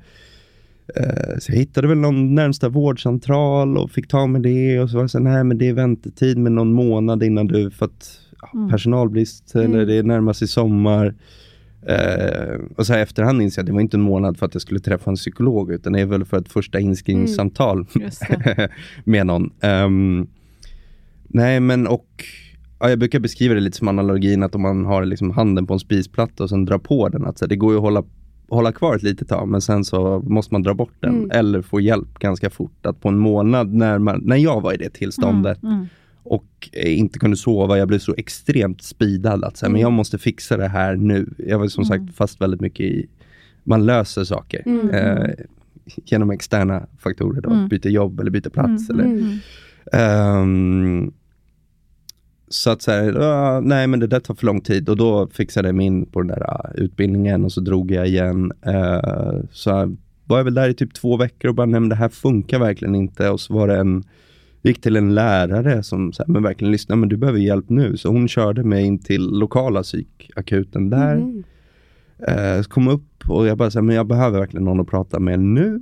så jag hittade väl någon närmsta vårdcentral och fick ta med det. Och så var det så nej men det är väntetid med någon månad innan du, för att mm. personalbrist mm. eller det närmar sig sommar. Uh, och så här efterhand inser jag att det var inte en månad för att jag skulle träffa en psykolog, utan det är väl för ett första inskrivningssamtal mm, med någon. Um, nej, men och ja, jag brukar beskriva det lite som analogin att om man har liksom handen på en spisplatta och sen drar på den, att så här, det går ju att hålla, hålla kvar ett litet tag, men sen så måste man dra bort den mm. eller få hjälp ganska fort. Att på en månad, när, man, när jag var i det tillståndet, mm, mm och inte kunde sova. Jag blev så extremt speedad att säga, mm. men jag måste fixa det här nu. Jag var som mm. sagt fast väldigt mycket i, man löser saker mm. eh, genom externa faktorer. Då, mm. Byta jobb eller byta plats. Mm. Eller, um, så att säga, nej men det där tar för lång tid och då fixade jag mig in på den där uh, utbildningen och så drog jag igen. Uh, så var jag väl där i typ två veckor och bara, nej men det här funkar verkligen inte. Och så var det en gick till en lärare som så här, men verkligen lyssnade, men du behöver hjälp nu. Så hon körde mig in till lokala psykakuten där. Mm. Eh, kom upp och jag bara, så här, men jag behöver verkligen någon att prata med nu.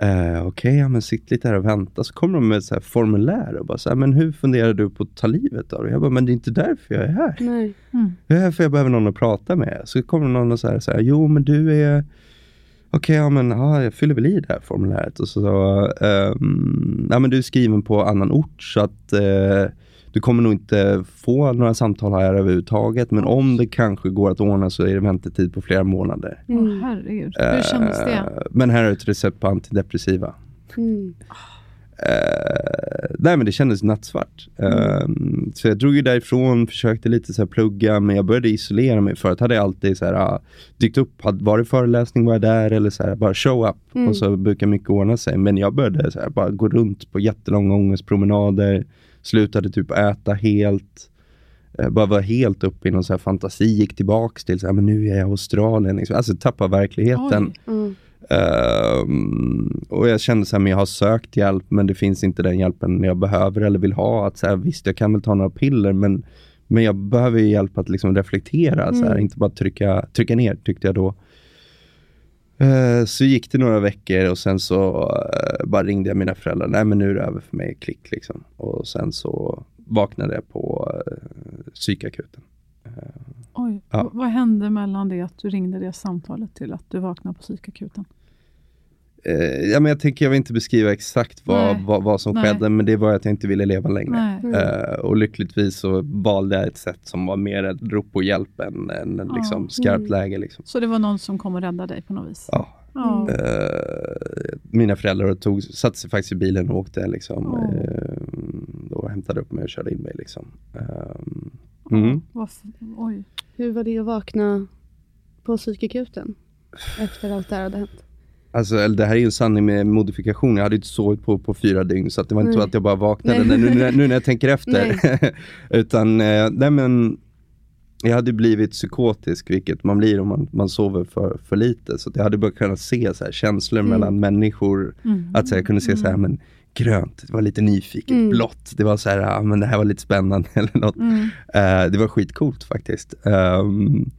Eh, Okej, okay, ja, men sitt lite här och vänta. Så kommer de med ett formulär och bara så här, men hur funderar du på att ta livet av dig? Jag bara, men det är inte därför jag är här. Nej. Mm. Jag är här för jag behöver någon att prata med. Så kommer någon och säger så här, jo men du är okej, okay, ja men ja, jag fyller väl i det här formuläret. Och så, um, ja, men du är skriven på annan ort så att uh, du kommer nog inte få några samtal här överhuvudtaget. Men om det kanske går att ordna så är det väntetid på flera månader. Mm. Oh, herregud, hur kändes det? Uh, men här är ett recept på antidepressiva. Mm. Uh, nej men det kändes nattsvart. Mm. Uh, så jag drog ju därifrån, försökte lite så plugga, men jag började isolera mig. Förut hade jag alltid så här, uh, dykt upp, hade varit föreläsning var jag där eller så här, bara show up. Mm. Och så brukar mycket ordna sig. Men jag började så här, bara gå runt på jättelånga ångestpromenader, slutade typ äta helt. Uh, bara var helt uppe i någon så här fantasi, gick tillbaks till så här, men nu är jag i Australien. Liksom. Alltså tappa verkligheten. Mm. Um, och jag kände så här, men jag har sökt hjälp men det finns inte den hjälpen jag behöver eller vill ha. Att så här, visst, jag kan väl ta några piller men, men jag behöver hjälp att liksom reflektera, mm. så här, mm. inte bara trycka, trycka ner tyckte jag då. Uh, så gick det några veckor och sen så uh, bara ringde jag mina föräldrar. Nej men nu är det över för mig, klick liksom. Och sen så vaknade jag på uh, psykakuten. Ja. V- Vad hände mellan det att du ringde det samtalet till att du vaknade på psykakuten? Eh, ja, men jag tänker, jag vill inte beskriva exakt vad, vad, vad som Nej. skedde, men det var att jag inte ville leva längre. Nej. Eh, och lyckligtvis så valde jag ett sätt som var mer ett rop på hjälp än, än en Ja. liksom, skarpt Mm. läge. Liksom. Så det var någon som kom och räddade dig på något vis? Ja. Ja. Eh, mina föräldrar tog, satte sig faktiskt i bilen och åkte liksom, Åh. Och hämtade upp mig och körde in mig. Liksom. Eh, mm. Oj. Hur var det att vakna på psykakuten efter allt det här hade hänt? Alltså, eller det här är ju en sanning med modifikation. Jag hade inte sovit på, på fyra dygn, så att det var inte Nej. så att jag bara vaknade Nej. nu, nu, nu när jag tänker efter. Utan, eh, nej men, jag hade blivit psykotisk, vilket man blir om man, man sover för, för lite. Så att jag hade börjat kunna se så här, känslor Mm. mellan människor. Mm. Att så här, jag kunde se så här, men grönt, det var lite nyfiket, Mm. blått, det var så här, ah, men det här var lite spännande eller något. Mm. Eh, det var skitcoolt faktiskt. Ehm,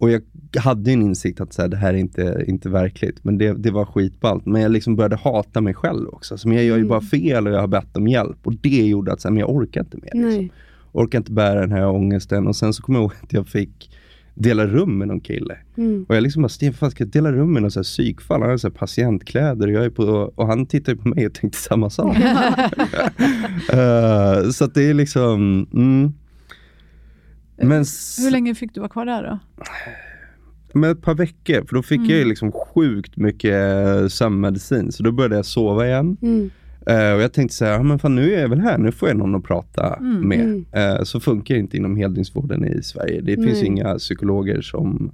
och jag hade ju en insikt att så här, det här är inte, inte verkligt, men det, det var skitballt. Men jag liksom började hata mig själv också. Så, men jag gör ju Mm. bara fel och jag har bett om hjälp. Och det gjorde att så här, men jag orkar inte mer. Liksom. Orkar inte bära den här ångesten. Och sen så kommer jag ihåg att jag fick dela rum med någon kille. Mm. Och jag liksom bara, Sten, fan ska jag dela rum med någon så här psykfall? Han har så patientkläder och, jag är på, och han tittar på mig och tänkte samma sak. Eh, så det är liksom, mm. Men, Hur länge fick du vara kvar där då? men ett par veckor, för då fick Mm. jag liksom sjukt mycket sömnmedicin. Så då började jag sova igen. Mm. Eh, och jag tänkte så här, men fan nu är jag väl här, nu får jag någon att prata Mm. med. Eh, så funkar det inte inom heldygnsvården i Sverige. Det finns inga psykologer som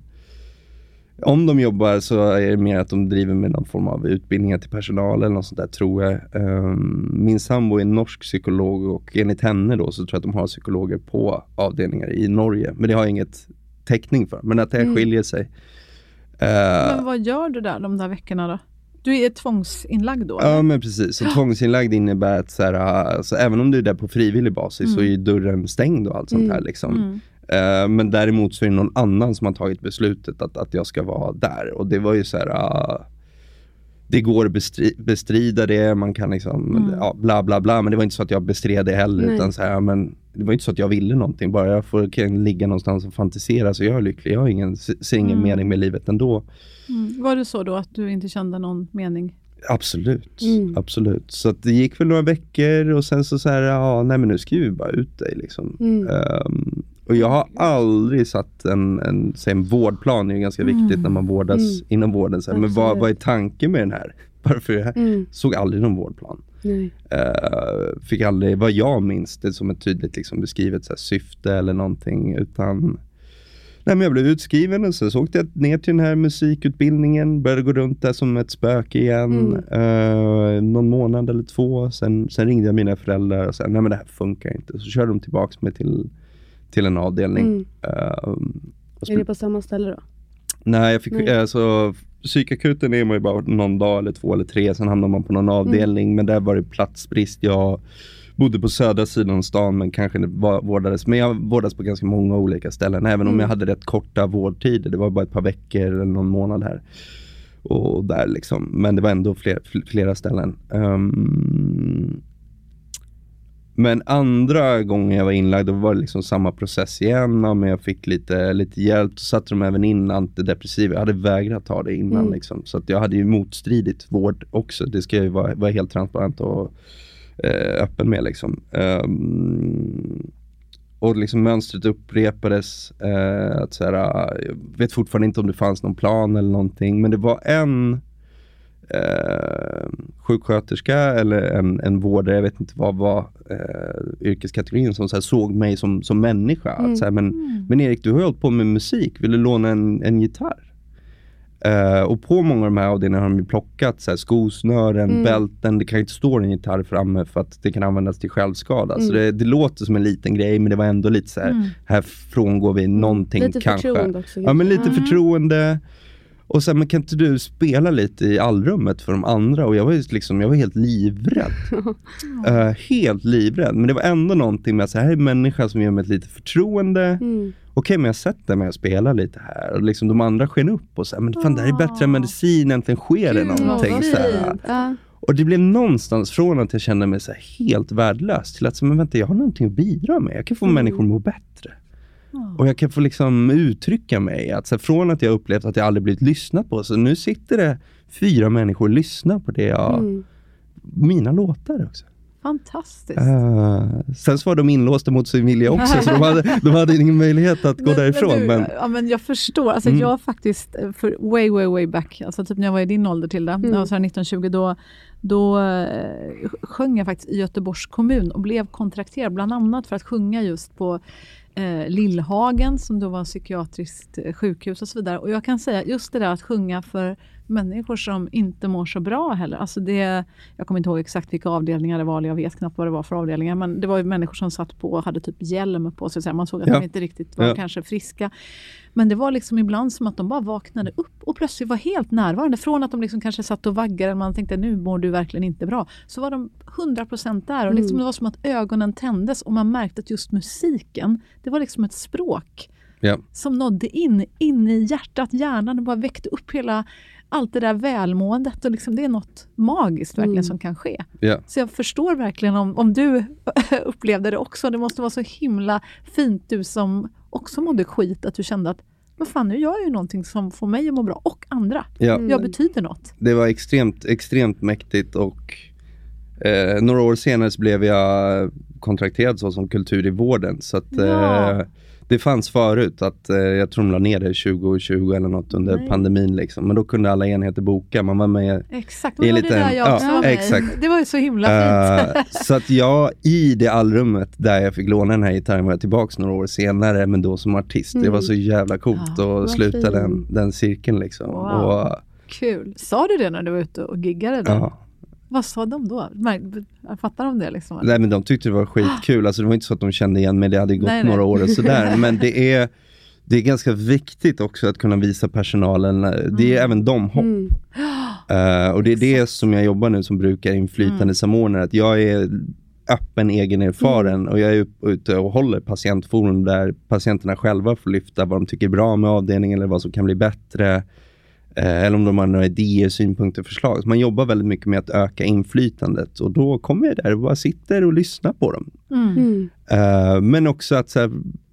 om de jobbar så är det mer att de driver med någon form av utbildningar till personal eller något sånt där tror jag. Ehm, min sambo är norsk psykolog och enligt henne då så tror jag att de har psykologer på avdelningar i Norge. Men det har jag inget täckning för. Men att det här Mm. skiljer sig. Eh, Men vad gör du där de där veckorna då? Du är tvångsinlagd då? Ja men precis, så tvångsinlagd innebär att så här, alltså, även om du är där på frivillig basis så är ju dörren stängd och allt sånt här. Liksom. Mm. Eh, men däremot så är det någon annan som har tagit beslutet att, att jag ska vara där. Och det var ju så här, ah, det går att bestri- bestrida det, man kan liksom, Mm. ja, bla bla bla. Men det var inte så att jag bestred det heller. Nej. Utan så här, men det var inte så att jag ville någonting. Bara jag får, kan ligga någonstans och fantisera så jag är lycklig. Jag har ingen, ser ingen Mm. mening med livet ändå. Mm. Var det så då att du inte kände någon mening? Absolut, Mm. absolut. Så att det gick väl några veckor och sen så så här, ja, nej men nu skriver vi bara ut dig liksom. Mm. Ehm, och jag har aldrig satt en, en, säg en vårdplan, det är ju ganska viktigt när man vårdas Mm. inom vården. Så här, men vad, vad är tanken med den här? Varför är det här? Mm. Såg aldrig någon vårdplan. Uh, fick aldrig, vad jag minns, det som ett tydligt liksom, beskrivet så här, syfte eller någonting. Utan Nej, men jag blev utskriven och sen så åkte jag ner till den här musikutbildningen, började gå runt där som ett spöke igen. Eh, någon månad eller två. Sen, sen ringde jag mina föräldrar och sa, nej men det här funkar inte. Så körde de tillbaka mig till, till en avdelning. Mm. Och Är det på samma ställe då? Nej, jag fick, Nej. alltså psykakuten är man ju bara någon dag eller två eller tre, sen hamnar man på någon avdelning. Men där var det platsbrist. Jag bodde på södra sidan av stan men kanske var, vårdades. Men jag vårdades på ganska många olika ställen. Även om Mm. jag hade rätt korta vårdtider. Det var bara ett par veckor eller någon månad här. Och där liksom. Men det var ändå fler, fl- flera ställen. Ehm, men andra gången jag var inlagd, då var det liksom samma process igen. Men jag fick lite, lite hjälp. Då satte de även in antidepressiva. Jag hade vägrat ta det innan. Mm. Liksom. Så att jag hade ju motstridigt vård också. Det ska jag ju vara, vara helt transparent och öppen med. Liksom. Ehm, och liksom mönstret upprepades. Eh, att så här, jag vet fortfarande inte om det fanns någon plan eller någonting. Men det var en eh, sjuksköterska eller en, en vårdare, jag vet inte vad var eh, yrkeskategorin, som så här, såg mig som, som människa. Att, så här, men, men Erik, du har ju hållit på med musik, vill du låna en, en gitarr? Eh, och på många av de här avdelningarna har de ju plockat så här, skosnören, Mm. bälten. Det kan inte stå en gitarr framme för att det kan användas till självskada. Så Mm. det, det låter som en liten grej, men det var ändå lite så här, Mm. här frångår vi någonting Lite kanske. förtroende också. Ja, men lite Mm. förtroende. Och sen, men kan inte du spela lite i allrummet för de andra? Och jag var, ju liksom, jag var helt livrädd. Eh, helt livrädd. Men det var ändå någonting med att här är en människa som ger mig ett litet förtroende. Mm. Okej, men jag sätter mig och spelar lite här. Och liksom de andra sken upp och så här, men fan det här är bättre än medicin, äntligen sker det någonting. Så här. Och det blev någonstans från att jag kände mig så helt värdelös till att, så, men vänta, jag har någonting att bidra med. Jag kan få Mm. människor att må bättre. Och jag kan få liksom uttrycka mig. Att, så från att jag upplevt att jag aldrig blivit lyssnat på, så nu sitter det fyra människor och lyssnar på det jag, Mm. mina låtar också. Fantastiskt. Uh, sen så var de inlåsta mot sin vilja också, så de hade, de hade ingen möjlighet att gå därifrån. du, Men, Ja, men jag förstår. Alltså, Mm. Jag faktiskt, eh, för way, way, way back, alltså typ när jag var i din ålder till det, Mm. när jag var så här 1920, då, då eh, sjöng jag faktiskt i Göteborgs kommun och blev kontrakterad bland annat för att sjunga just på eh, Lillhagen som då var psykiatriskt eh, sjukhus och så vidare. Och jag kan säga just det där att sjunga för människor som inte mår så bra heller. Alltså det, jag kommer inte ihåg exakt vilka avdelningar det var, eller jag vet knappt vad det var för avdelningar, men det var ju människor som satt på och hade typ hjälm på sig. Så man såg att Ja. de inte riktigt var Ja. kanske friska. Men det var liksom ibland som att de bara vaknade upp och plötsligt var helt närvarande. Från att de liksom kanske satt och vaggade och man tänkte nu mår du verkligen inte bra. Så var de 100% där och liksom det var som att ögonen tändes och man märkte att just musiken, det var liksom ett språk ja. som nådde in, in i hjärtat, hjärnan och bara väckte upp hela allt det där välmåendet. Och liksom, det är något magiskt verkligen Mm. som kan ske. Ja. Så jag förstår verkligen om, om du upplevde det också. Det måste vara så himla fint, du som också mådde skit, att du kände att vad fan, nu gör jag ju någonting som får mig att må bra, och andra. Ja. Mm. Jag betyder något. Det var extremt, extremt mäktigt och eh, några år senare så blev jag kontrakterad så som kultur i vården. Så att, Ja. eh, det fanns förut att eh, jag tror de la ner det 2020 eller något under Nej. pandemin. Liksom. Men då kunde alla enheter boka. Man var med Exakt, I en var det liten- där jag ja, var i. exakt. Det var ju så himla fint. Eh, så att jag i det allrummet där jag fick låna den här gitarren var jag tillbaks några år senare, men då som artist. Det var så jävla coolt Ja, att sluta den, den cirkeln liksom. Wow. Och, Kul. Sa du det när du var ute och giggade? Då? ja. Vad sa de då? Fattar de det? Liksom? Nej men de tyckte det var skitkul, alltså det var inte så att de kände igen mig, det hade gått Nej, nej. några år och sådär. men det är, det är ganska viktigt också att kunna visa personalen, det är även de hopp. Mm. Eh, och det är det som jag jobbar nu som brukar inflytande samordnare, att jag är öppen, egenerfaren och jag är ute och håller patientforum där patienterna själva får lyfta vad de tycker är bra med avdelningen eller vad som kan bli bättre. Eh, eller om de har några idéer, synpunkter, förslag. Så man jobbar väldigt mycket med att öka inflytandet och då kommer jag där och bara sitter och lyssnar på dem. Mm. Eh, men också att så här,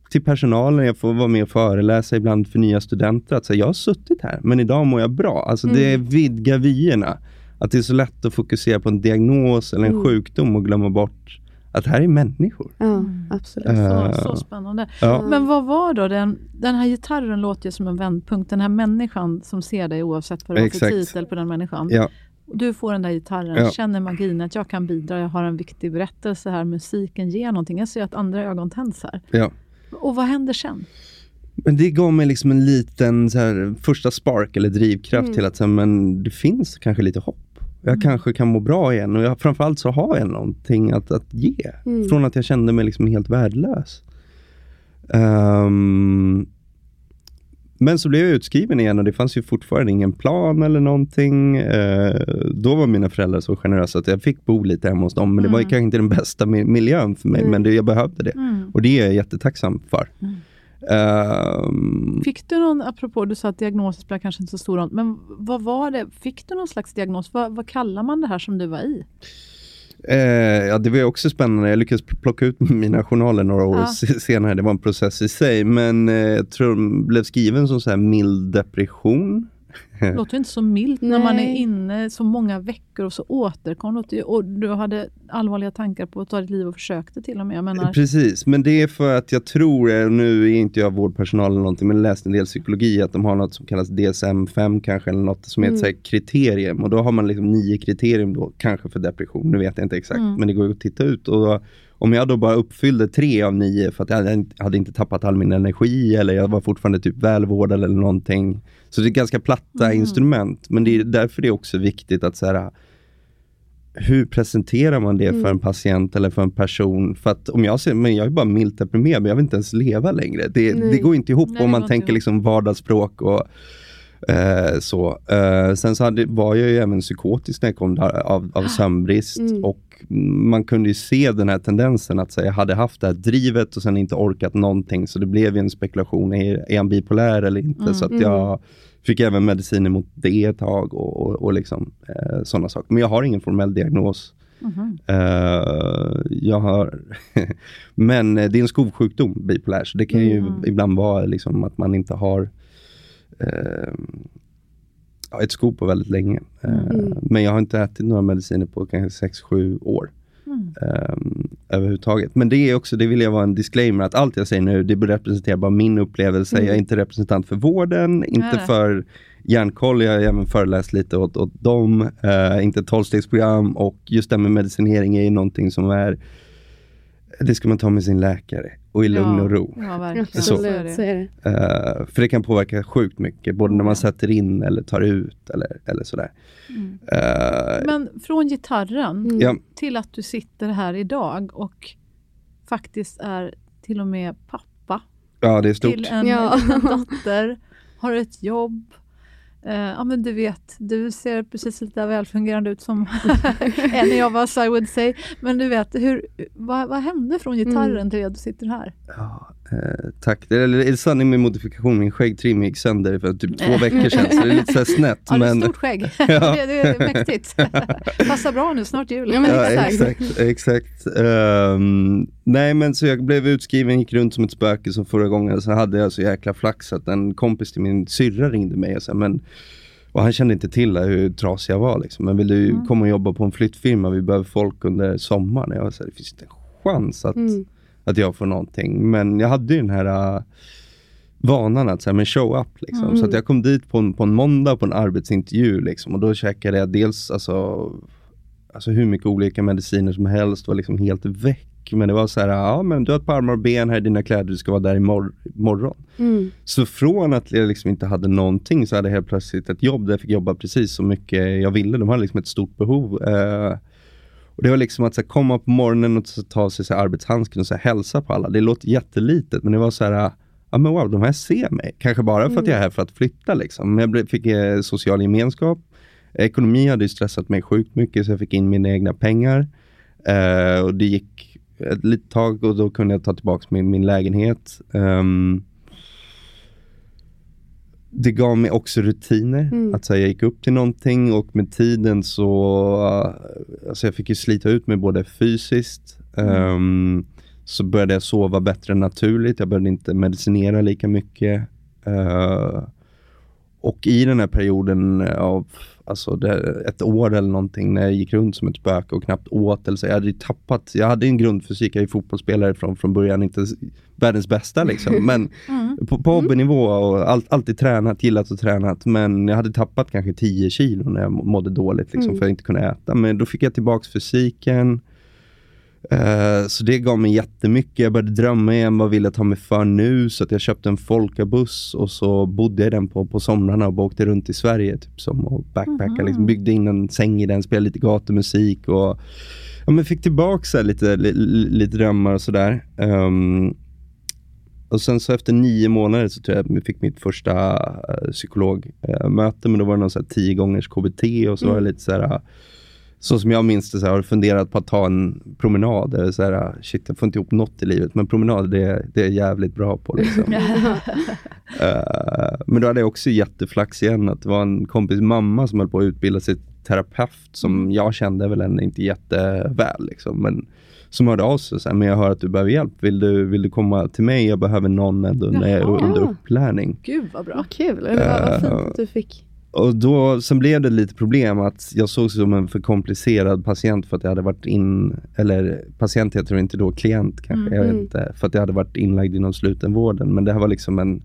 till personalen, jag får vara med och föreläsa ibland för nya studenter, att så här, jag har suttit här, men idag mår jag bra. Alltså det vidgar vyerna. Att det är så lätt att fokusera på en diagnos eller en Mm. sjukdom och glömma bort att det här är människor. Ja, absolut. Eh, Så, så spännande. Ja. Men vad var då den, den här gitarren låter ju som en vändpunkt. Den här människan som ser dig oavsett vad det var för titel på den människan. Ja, Du får den där gitarren, Ja. känner magin att jag kan bidra, jag har en viktig berättelse här, musiken ger någonting. Jag ser att andra ögon tänds här. ja. Och vad händer sen? Men det gav mig liksom en liten så här, första spark eller drivkraft Mm. till att säga, men det finns kanske lite hopp. Jag Mm. kanske kan må bra igen och jag, framförallt så har jag någonting att, att ge. Mm. Från att jag kände mig liksom helt värdelös. Ehm, men så blev jag utskriven igen och det fanns ju fortfarande ingen plan eller någonting. Eh, då var mina föräldrar så generösa att jag fick bo lite hemma hos dem. Men det var Mm. kanske inte den bästa mi- miljön för mig, Mm. men det, jag behövde det. Mm. Och det är jag jättetacksam för. Ehm, Fick du någon, apropå du sa att diagnoser spelar kanske inte så stor roll, men vad var det? Fick du någon slags diagnos? Vad, vad kallar man det här som du var i? Eh, ja, det var också spännande. Jag lyckades plocka ut mina journaler några år Ja. se- senare. Det var en process i sig. Men eh, jag tror den blev skriven som så här mild depression. Det låter inte så milt när man är inne så många veckor och så återkom ju- och du hade allvarliga tankar på att ta ditt liv och försökte till och med. Jag menar, Precis, men det är för att jag tror, nu är inte jag vårdpersonal eller någonting, men läst en del psykologi, att de har något som kallas DSM-5 kanske, eller något som är ett Mm. kriterium. Och då har man liksom nio kriterium då, kanske för depression, nu vet jag inte exakt, Mm. men det går ju att titta ut. Och då, om jag då bara uppfyllde tre av nio för att jag hade inte- tappat all min energi eller jag var fortfarande typ välvårdad eller någonting. Så det är ganska platta Mm. instrument, men det är därför det är också viktigt att så här, hur presenterar man det för en patient eller för en person? För att om jag säger, men jag är bara milt deprimerad, men jag vill inte ens leva längre. Det, det går inte ihop Nej, om man tänker ihop. liksom vardagsspråk och eh, så. Eh, sen så hade, var jag ju även psykotisk när jag kom där, av, av sömnbrist Mm. och man kunde ju se den här tendensen att säga, jag hade haft det här drivet och sen inte orkat någonting, så det blev ju en spekulation, är, är han bipolär eller inte? Mm. Så att jag fick även mediciner mot det ett tag och, och, och liksom, eh, sådana saker. Men jag har ingen formell diagnos. Mhm. Eh, jag har Men eh, det är en skovsjukdom, bipolär, så det kan ju Mm. ibland vara liksom att man inte har ja, ett skov på väldigt länge. Eh, Mm. Men jag har inte ätit några mediciner på kanske 6-7 år. Mm. Um, överhuvudtaget. Men det är också, det vill jag vara en disclaimer, att allt jag säger nu, det representerar bara min upplevelse. Mm. Jag är inte representant för vården, inte Nej, för Hjärnkoll, jag har även föreläst lite åt, åt dem, uh, inte tolvstegsprogram och just det här med medicinering är ju någonting som är, det ska man ta med sin läkare och i lugn Ja, och ro. Ja, verkligen. Så. Absolut, så är det. Uh, för det kan påverka sjukt mycket, både när man sätter in eller tar ut eller, eller sådär. Mm. Uh, Men från gitarren Mm. till att du sitter här idag och faktiskt är till och med pappa ja, det är stort. till en Ja. liten dotter, har ett jobb. Eh, ja men du vet, du ser precis lite välfungerande ut som en av oss I would say. Men du vet, hur, vad, vad hände från gitarren Mm. till att du sitter här? Ja, eh, tack. Det är, eller, är sanning med modifikation. Min skäggtrim gick sönder för typ två veckor sedan, så det är lite så här snett. Ja, det är men, stort skägg. Ja. det, det är mäktigt. Passar bra nu, snart jul. Ja, men ja, exakt. exakt. Ehm, nej, men så jag blev utskriven, gick runt som ett spöke som förra gången. Så hade jag så jäkla flax att en kompis till min syrra ringde mig och sa, men och han kände inte till hur trasig jag var. Liksom. Men vill du Mm. komma och jobba på en flyttfirma? Vi behöver folk under sommaren. Jag var så här, det finns inte en chans att, Mm. att jag får någonting. Men jag hade ju den här uh, vanan att säga, men show up. Liksom. Mm. Så att jag kom dit på en, på en måndag på en arbetsintervju. Liksom, och då käkade jag dels alltså, alltså hur mycket olika mediciner som helst. Var liksom helt väck. Men det var så här, ja men du har ett par armar och ben, här är dina kläder, du ska vara där imorgon. imorgon. Mm. Så från att jag liksom inte hade någonting så hade jag helt plötsligt ett jobb där jag fick jobba precis så mycket jag ville. De hade liksom ett stort behov. Eh, och Det var liksom att så här, komma på morgonen och ta sig så här, arbetshandsken och så här, hälsa på alla. Det låter jättelitet men det var så här, ja men wow, de här ser mig. Kanske bara för att jag är här för att flytta liksom. Men jag fick eh, social gemenskap. Ekonomi hade ju stressat mig sjukt mycket så jag fick in mina egna pengar. Eh, och det gick ett litet tag och då kunde jag ta tillbaka min, min lägenhet. Ehm, det gav mig också rutiner. Mm. Att här, jag gick upp till någonting och med tiden så, uh, alltså jag fick ju slita ut mig både fysiskt, ehm, så började jag sova bättre naturligt. Jag började inte medicinera lika mycket. Eh, och i den här perioden av alltså det, ett år eller någonting när jag gick runt som ett spöke och knappt åt. Eller så, jag hade ju tappat, jag hade en grundfysik, jag är fotbollsspelare från, från början, inte världens bästa liksom. Men på, på hobbynivå och all, alltid tränat, gillat och tränat. Men jag hade tappat kanske 10 kilo när jag må- mådde dåligt liksom, Mm. för att jag inte kunde äta. Men då fick jag tillbaks fysiken. Eh, så det gav mig jättemycket. Jag började drömma igen, vad vill jag ta mig för nu? Så att jag köpte en folkabuss och så bodde jag i den på, på somrarna och bara åkte runt i Sverige typ som och backpackade. Liksom, byggde in en säng i den, spelade lite gatumusik och ja, men fick tillbaka lite, li, li- lite drömmar och sådär. Ehm, och sen så efter nio månader så tror jag jag fick mitt första uh, psykologmöte, men då var det någon så här tio gångers KBT och så var det lite så här, så som jag minns det, så här, har du funderat på att ta en promenad? Eller så här, uh, shit, jag får inte ihop något i livet, men promenad, det, det är jävligt bra på. Liksom. Eh, men då hade jag också jätteflax igen, att det var en kompis mamma som höll på att utbilda sig till terapeut, som jag kände väl ännu inte jätteväl. Liksom, men som hörde av sig och sa, men jag hör att du behöver hjälp, vill du, vill du komma till mig? Jag behöver någon Jaha. under upplärning. Gud vad bra. Vad kul. Eller vad, vad fint Eh, att du fick. Och då, sen blev det lite problem att jag såg som en för komplicerad patient för att jag hade varit in, eller patient heter det inte då, klient kanske, jag vet Mm. inte, för att jag hade varit inlagd inom slutenvården. Men det här var liksom en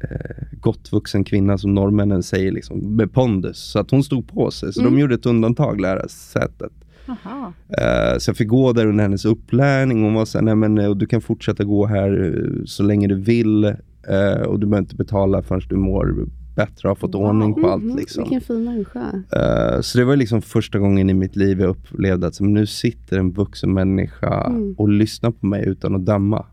eh, gott vuxen kvinna som norrmännen säger, liksom, med pondus. Så att hon stod på sig, så de gjorde ett undantag, lärasätet. Aha. Eh, så jag fick gå där under hennes upplärning. Hon var såhär, nej men eh, du kan fortsätta gå här eh, så länge du vill. eh, och du behöver inte betala förrän du mår bättre och har fått Wow. ordning på allt. Mhm, Liksom. Vilken fin människa. Eh, så det var liksom första gången i mitt liv jag upplevde att nu sitter en vuxen människa Mm. och lyssnar på mig utan att döma.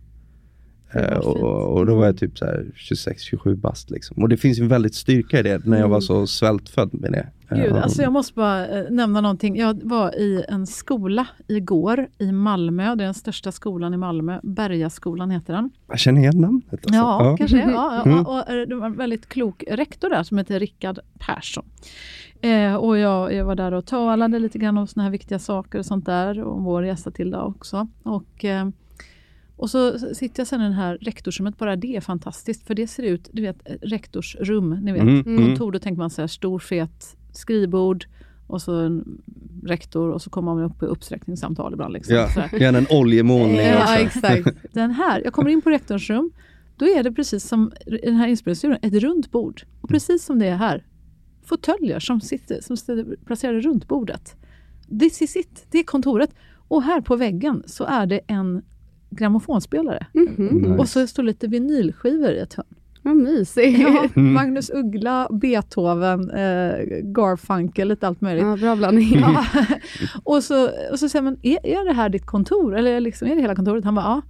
Var Eh, och, och då var jag typ så här 26-27 bast. Liksom. Och det finns en väldigt styrka i det när jag Mm. var så svältfödd med det. Gud, Eh, alltså jag måste bara eh, nämna någonting. Jag var i en skola igår i Malmö. Det är den största skolan i Malmö. Bergaskolan heter den. Jag känner igen namnet. Alltså. Ja, kanske. Ja, ja, Mm. och, eh, det var en väldigt klok rektor där som heter Rickard Persson. Eh, och jag, jag var där och talade lite grann om såna här viktiga saker och sånt där. Och vår gästa till också. Och, eh, och så sitter jag sen i det här rektorsrummet. Bara det är fantastiskt. För det ser ut, du vet, rektorsrum. Ni vet, Mm, mm. kontor. Då tänker man så här stor fet skrivbord. Och så en rektor och så kommer man upp i uppsträckningssamtal ibland. Liksom, Ja, så här. gärna en oljemålning Ja, exakt. Den här, jag kommer in på rektorns rum. Då är det precis som i den här inspelningsstudion, ett runt bord. Och precis som det är här, fåtöljer som sitter som sitter placerade runt bordet. This is it, det är kontoret. Och här på väggen så är det en grammofonspelare. Mhm. Och så står lite vinylskivor i ett hörn. Vad mysigt. Ja, Magnus Uggla, Beethoven, eh, Garfunkel, lite allt möjligt. Ja, bra blandning. Ja. och, så, och så säger man, är, är det här ditt kontor? Eller liksom, är det hela kontoret? Han bara, ja.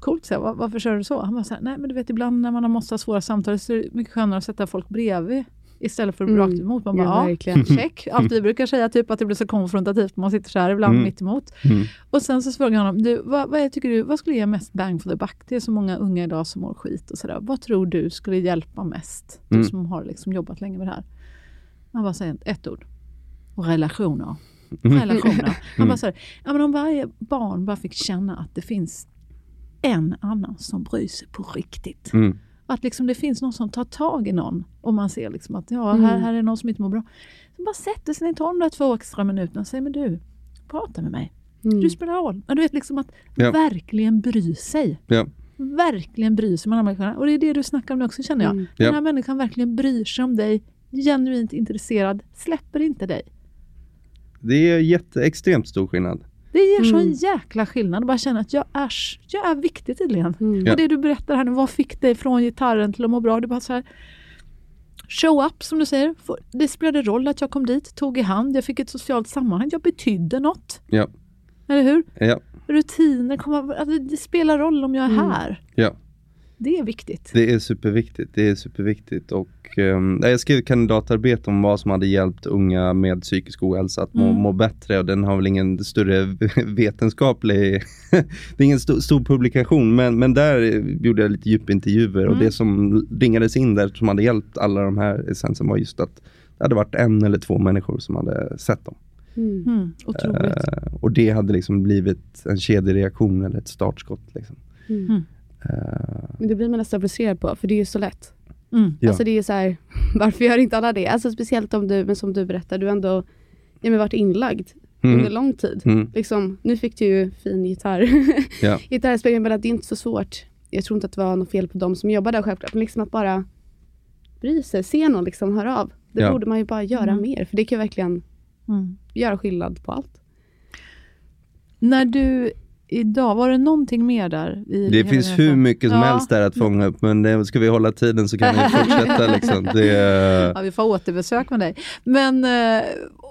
Coolt, så jag, "Var- varför kör du så? Han bara, så här, nej men du vet ibland när man måste ha svåra samtal så är det mycket skönare att sätta folk bredvid istället för Mm. rakt emot. Man bara, Ja, ja, verkligen. check. Allt vi brukar säga, typ att det blir så konfrontativt. Man sitter så här ibland Mm. mitt emot. Mm. Och sen så frågar jag honom, du, vad, vad, är- tycker du, vad skulle ge mest bang for the buck? Det är så många unga idag som mår skit och sådär. Vad tror du skulle hjälpa mest? Du Mm. som har liksom jobbat länge med det här. Han bara säger ett ord. Relationer. Mm. Relationer. Han bara säger, ja, men om varje barn bara fick känna att det finns en annan som bryr sig på riktigt. Mm. Att liksom det finns någon som tar tag i någon. Och man ser liksom att ja, Mm. här, här är någon som inte mår bra. Så bara sätter sig ner, tar de där två extra minuterna och säger, men du, prata med mig. Mm. Du spelar roll. Men du vet liksom att Ja. verkligen bry sig. Ja. Verkligen bry sig om de här människorna. Och det är det du snackar om nu också känner jag. Mm. Den Ja. här människan verkligen bryr sig om dig. Genuint intresserad. Släpper inte dig. Det är jätteextremt stor skillnad. Det ger Mm. sån jäkla skillnad. att Bara känna att jag är, jag är viktig tydligen. Mm. Och det du berättar här nu, vad fick dig från gitarren till att må bra? Det bara så här, show up som du säger. Det spelade roll att jag kom dit, tog i hand, jag fick ett socialt sammanhang, jag betydde något. Ja. Eller hur? Ja. Rutiner, komma, alltså det spelar roll om jag är Mm. här. Ja. Det är viktigt. Det är superviktigt. Det är superviktigt. Och, um, jag skrev ett kandidatarbete om vad som hade hjälpt unga med psykisk ohälsa att må, Mm. må bättre och den har väl ingen större vetenskaplig, det är ingen stor, stor publikation men, men där gjorde jag lite djupintervjuer och Mm. det som ringades in där som hade hjälpt alla de här essensen var just att det hade varit en eller två människor som hade sett dem. Mm. Mm, otroligt. Eh, och det hade liksom blivit en kedjereaktion eller ett startskott. Liksom. Mm. Eh, Men det blir man nästan frustrerad på, för det är ju så lätt. Mm. Ja. Alltså det är så här, varför gör inte alla det? Alltså speciellt om du, men som du berättar, du har ändå ja, men varit inlagd under mm, lång tid. mm, Liksom, nu fick du ju fin gitarr. Ja. Gitarrspelning, men det är inte så svårt. Jag tror inte att det var något fel på de som jobbar där självklart, men liksom att bara bry sig, se någon liksom, hör av. Det Ja. borde man ju bara göra Mm. mer, för det kan ju verkligen Mm. göra skillnad på allt. När du idag, var det någonting mer där? Det finns den hur resan? mycket som Ja. helst där att fånga upp, men det, ska vi hålla tiden så kan vi fortsätta. Liksom. Det, Ja, vi får återbesök med dig. Men eh,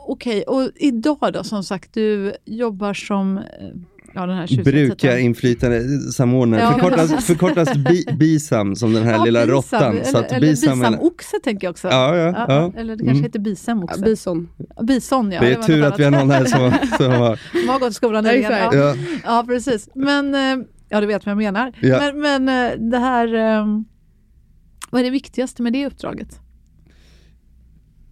okej, och idag då som sagt, du jobbar som eh, ja, den här brukarinflytande samordnare, Ja, förkortas, förkortas bi, BISAM som den här Ja, lilla råttan. Eller, Så att eller BISAM bisamoxe tänker jag också. Ja, ja, ja. Eller det kanske Mm. heter bisam också. Ja, bison. Bison ja. Det är tur att vi har någon här som, som har... Som har gått i skolan exakt. Ja. Ja, ja, precis. Men, eh, ja du vet vad jag menar. Ja. Men, men eh, det här, eh, vad är det viktigaste med det uppdraget?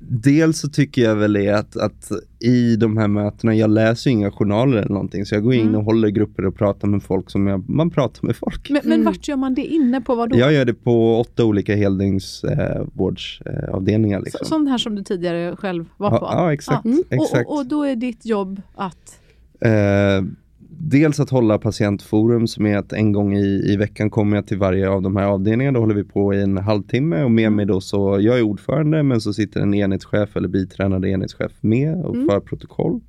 Dels så tycker jag väl är att, att i de här mötena, jag läser ju inga journaler eller någonting, så jag går in Mm. och håller grupper och pratar med folk som jag, man pratar med folk. Men, men Mm. vart gör man det inne på? Vad då? Jag gör det på åtta olika heldygnsvårdsavdelningar. Eh, liksom. sån här som du tidigare själv var på? ja, ja, exakt. Mm. exakt. Och, och, och då är ditt jobb att... Eh, dels att hålla patientforum som är att en gång i, i veckan kommer jag till varje av de här avdelningarna. Då håller vi på i en halvtimme och med mig då så, jag är ordförande men så sitter en enhetschef eller biträdande enhetschef med och Mm. för protokoll.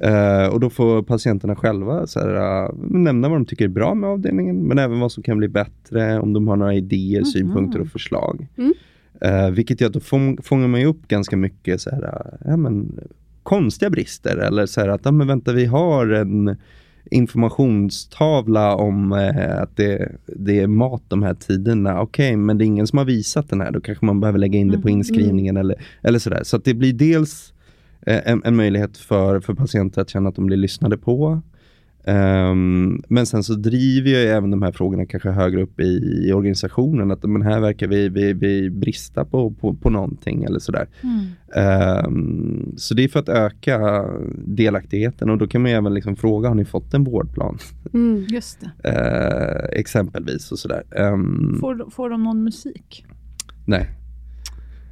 Eh, och då får patienterna själva så här, eh, nämna vad de tycker är bra med avdelningen men även vad som kan bli bättre om de har några idéer, Mhm. synpunkter och förslag. Mm. Eh, vilket gör att då fång, fångar man ju upp ganska mycket så här, ja, men, konstiga brister eller så här att, ja, men vänta vi har en informationstavla om eh, att det, det är mat de här tiderna. Okej, men det är ingen som har visat den här. Då kanske man behöver lägga in det på inskrivningen eller, eller sådär. Så att det blir dels eh, en, en möjlighet för, för patienter att känna att de blir lyssnade på. Ehm, men sen så driver jag även de här frågorna kanske högre upp i, i organisationen. Att men här verkar vi, vi, vi brista på, på, på någonting eller sådär. Ehm, så det är för att öka delaktigheten och då kan man ju även liksom fråga, har ni fått en vårdplan? Mm. Just det. Eh, exempelvis och sådär. Ehm, Får, får de någon musik? nej.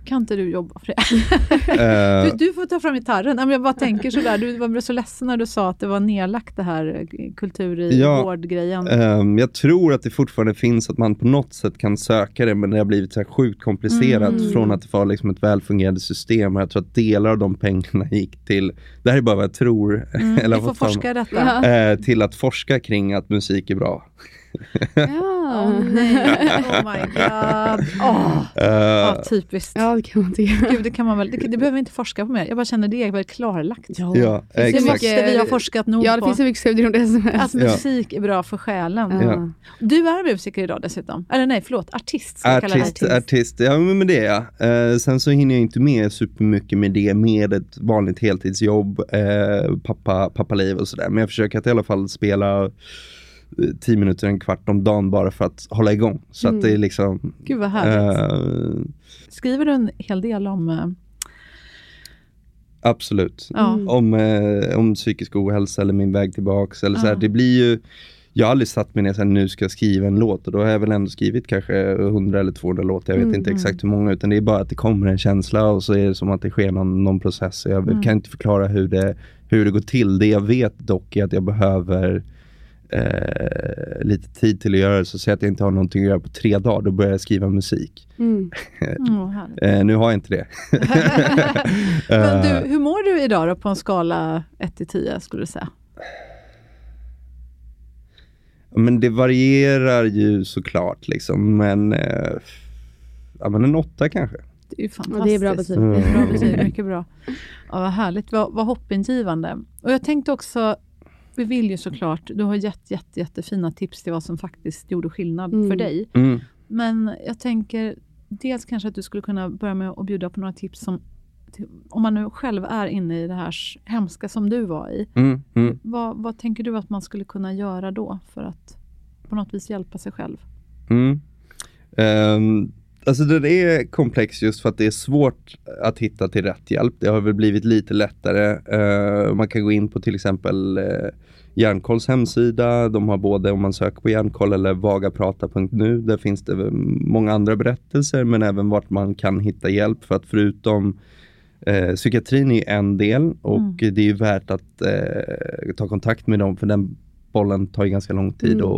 Kan inte du jobba för det? Eh, Du, du får ta fram gitarren. Jag bara tänker sådär, du var så ledsen när du sa att det var nedlagt det här eh, kultur i Ja, vård-grejen. Ehm, jag tror att det fortfarande finns att man på något sätt kan söka det men det har blivit så här sjukt komplicerat Mm. från att det var liksom ett välfungerande system och jag tror att delar av de pengarna gick till, det här är bara vad jag tror, Mm, eller vi får forska i detta. Eh, till att forska kring att musik är bra. Ja. Åh nej, oh my god. Åh, Eh, ja, typiskt. ja, det kan man tycka. Gud, det, kan man väl, det, det behöver vi inte forska på mer. Jag bara känner det är väl klarlagt. ja, det exakt. måste vi ha forskat nog Ja, det på. finns hur mycket studier om det som helst. Att musik är bra för själen. Ja. Du är musiker idag dessutom. Eller nej, förlåt, artist Artist, dig. artist, ja men det är jag. Eh, sen så hinner jag inte med supermycket med det, med ett vanligt heltidsjobb, eh, pappa, pappaliv och sådär. Men jag försöker att i alla fall spela 10 minuter, en kvart om dagen bara för att hålla igång. Så att det är liksom... Gud vad härligt. eh, Skriver du en hel del om... eh, absolut. Ja. Om, eh, om psykisk ohälsa eller min väg tillbaks. Eller så här. Det blir ju... Jag har aldrig satt mig ner och nu ska jag skriva en låt och då har jag väl ändå skrivit kanske 100 eller 200 låtar. Jag vet Mm, inte exakt hur många utan det är bara att det kommer en känsla och så är det som att det sker någon, någon process. Jag Mm. kan inte förklara hur det, hur det går till. Det jag vet dock är att jag behöver eh, lite tid till att göra det. Så säg att jag inte har någonting att göra på tre dagar, då börjar jag skriva musik. Mm. Härligt. Eh, nu har jag inte det. Men Eh, du, hur mår du idag då på en skala 1 till 10 skulle du säga? Men det varierar ju såklart liksom, men, eh, ja, men en åtta kanske. Det är ju fantastiskt. Ja, det är bra betyg. Det är bra betyg, mycket bra. Ja, vad härligt, vad, vad hoppingivande. Och jag tänkte också, vi vill ju såklart, du har gett jätte, jättefina tips till vad som faktiskt gjorde skillnad Mm. för dig. Mm. Men jag tänker, dels kanske att du skulle kunna börja med att bjuda på några tips som, om man nu själv är inne i det här hemska som du var i. Mm. Mm. Vad, vad tänker du att man skulle kunna göra då för att på något vis hjälpa sig själv? Mm. Ehm, alltså det är komplext just för att det är svårt att hitta till rätt hjälp. Det har väl blivit lite lättare. Eh, man kan gå in på till exempel uh, Hjärnkolls hemsida. De har både om man söker på Hjärnkoll eller vagaprata.nu. Där finns det många andra berättelser men även vart man kan hitta hjälp för att förutom Eh, psykiatrin är en del och det är värt att eh, ta kontakt med dem för den bollen tar ju ganska lång tid Mm,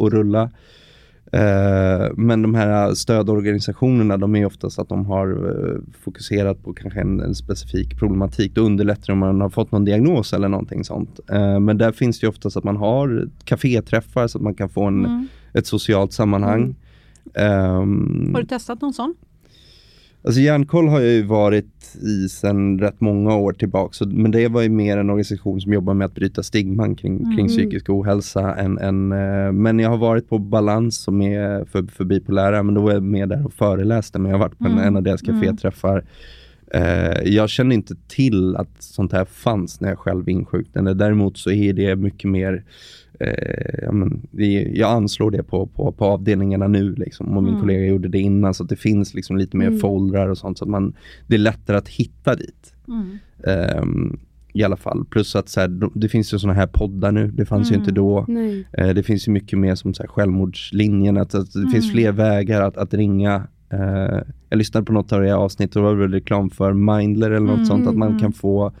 att rulla. Eh, men de här stödorganisationerna, de är oftast att de har eh, fokuserat på kanske en, en specifik problematik. Då underlättar det om man har fått någon diagnos eller någonting sånt. Eh, men där finns det ju oftast att man har kaféträffar så att man kan få en, Mm. ett socialt sammanhang. Ehm, Har du testat någon sån? Alltså Hjärnkoll har jag ju varit i sedan rätt många år tillbaka. Så, men det var ju mer en organisation som jobbar med att bryta stigman kring, kring Mm. psykisk ohälsa. Än, än, eh, men jag har varit på Balans som är för, för bipolära, men då var jag med där och föreläste. Men jag har varit på en, Mm. en av deras kaféträffar. Eh, jag kände inte till att sånt här fanns när jag själv insjuknade. Däremot så är det mycket mer Eh, ja, men jag anslår det på, på, på avdelningarna nu liksom, och min Mm. kollega gjorde det innan så det finns liksom lite mer Mm. foldrar och sånt så att man, det är lättare att hitta dit. Mm. Ehm, I alla fall. Plus att så här, de- det finns ju såna här poddar nu, det fanns ju Mm. inte då. Nej. Eh, det finns ju mycket mer som så här, självmordslinjen, att, att det finns Mm. fler vägar att, att ringa. Eh, jag lyssnade på något av era avsnitt och det var väl reklam för Mindler eller något Mm, sånt, att man mm. kan få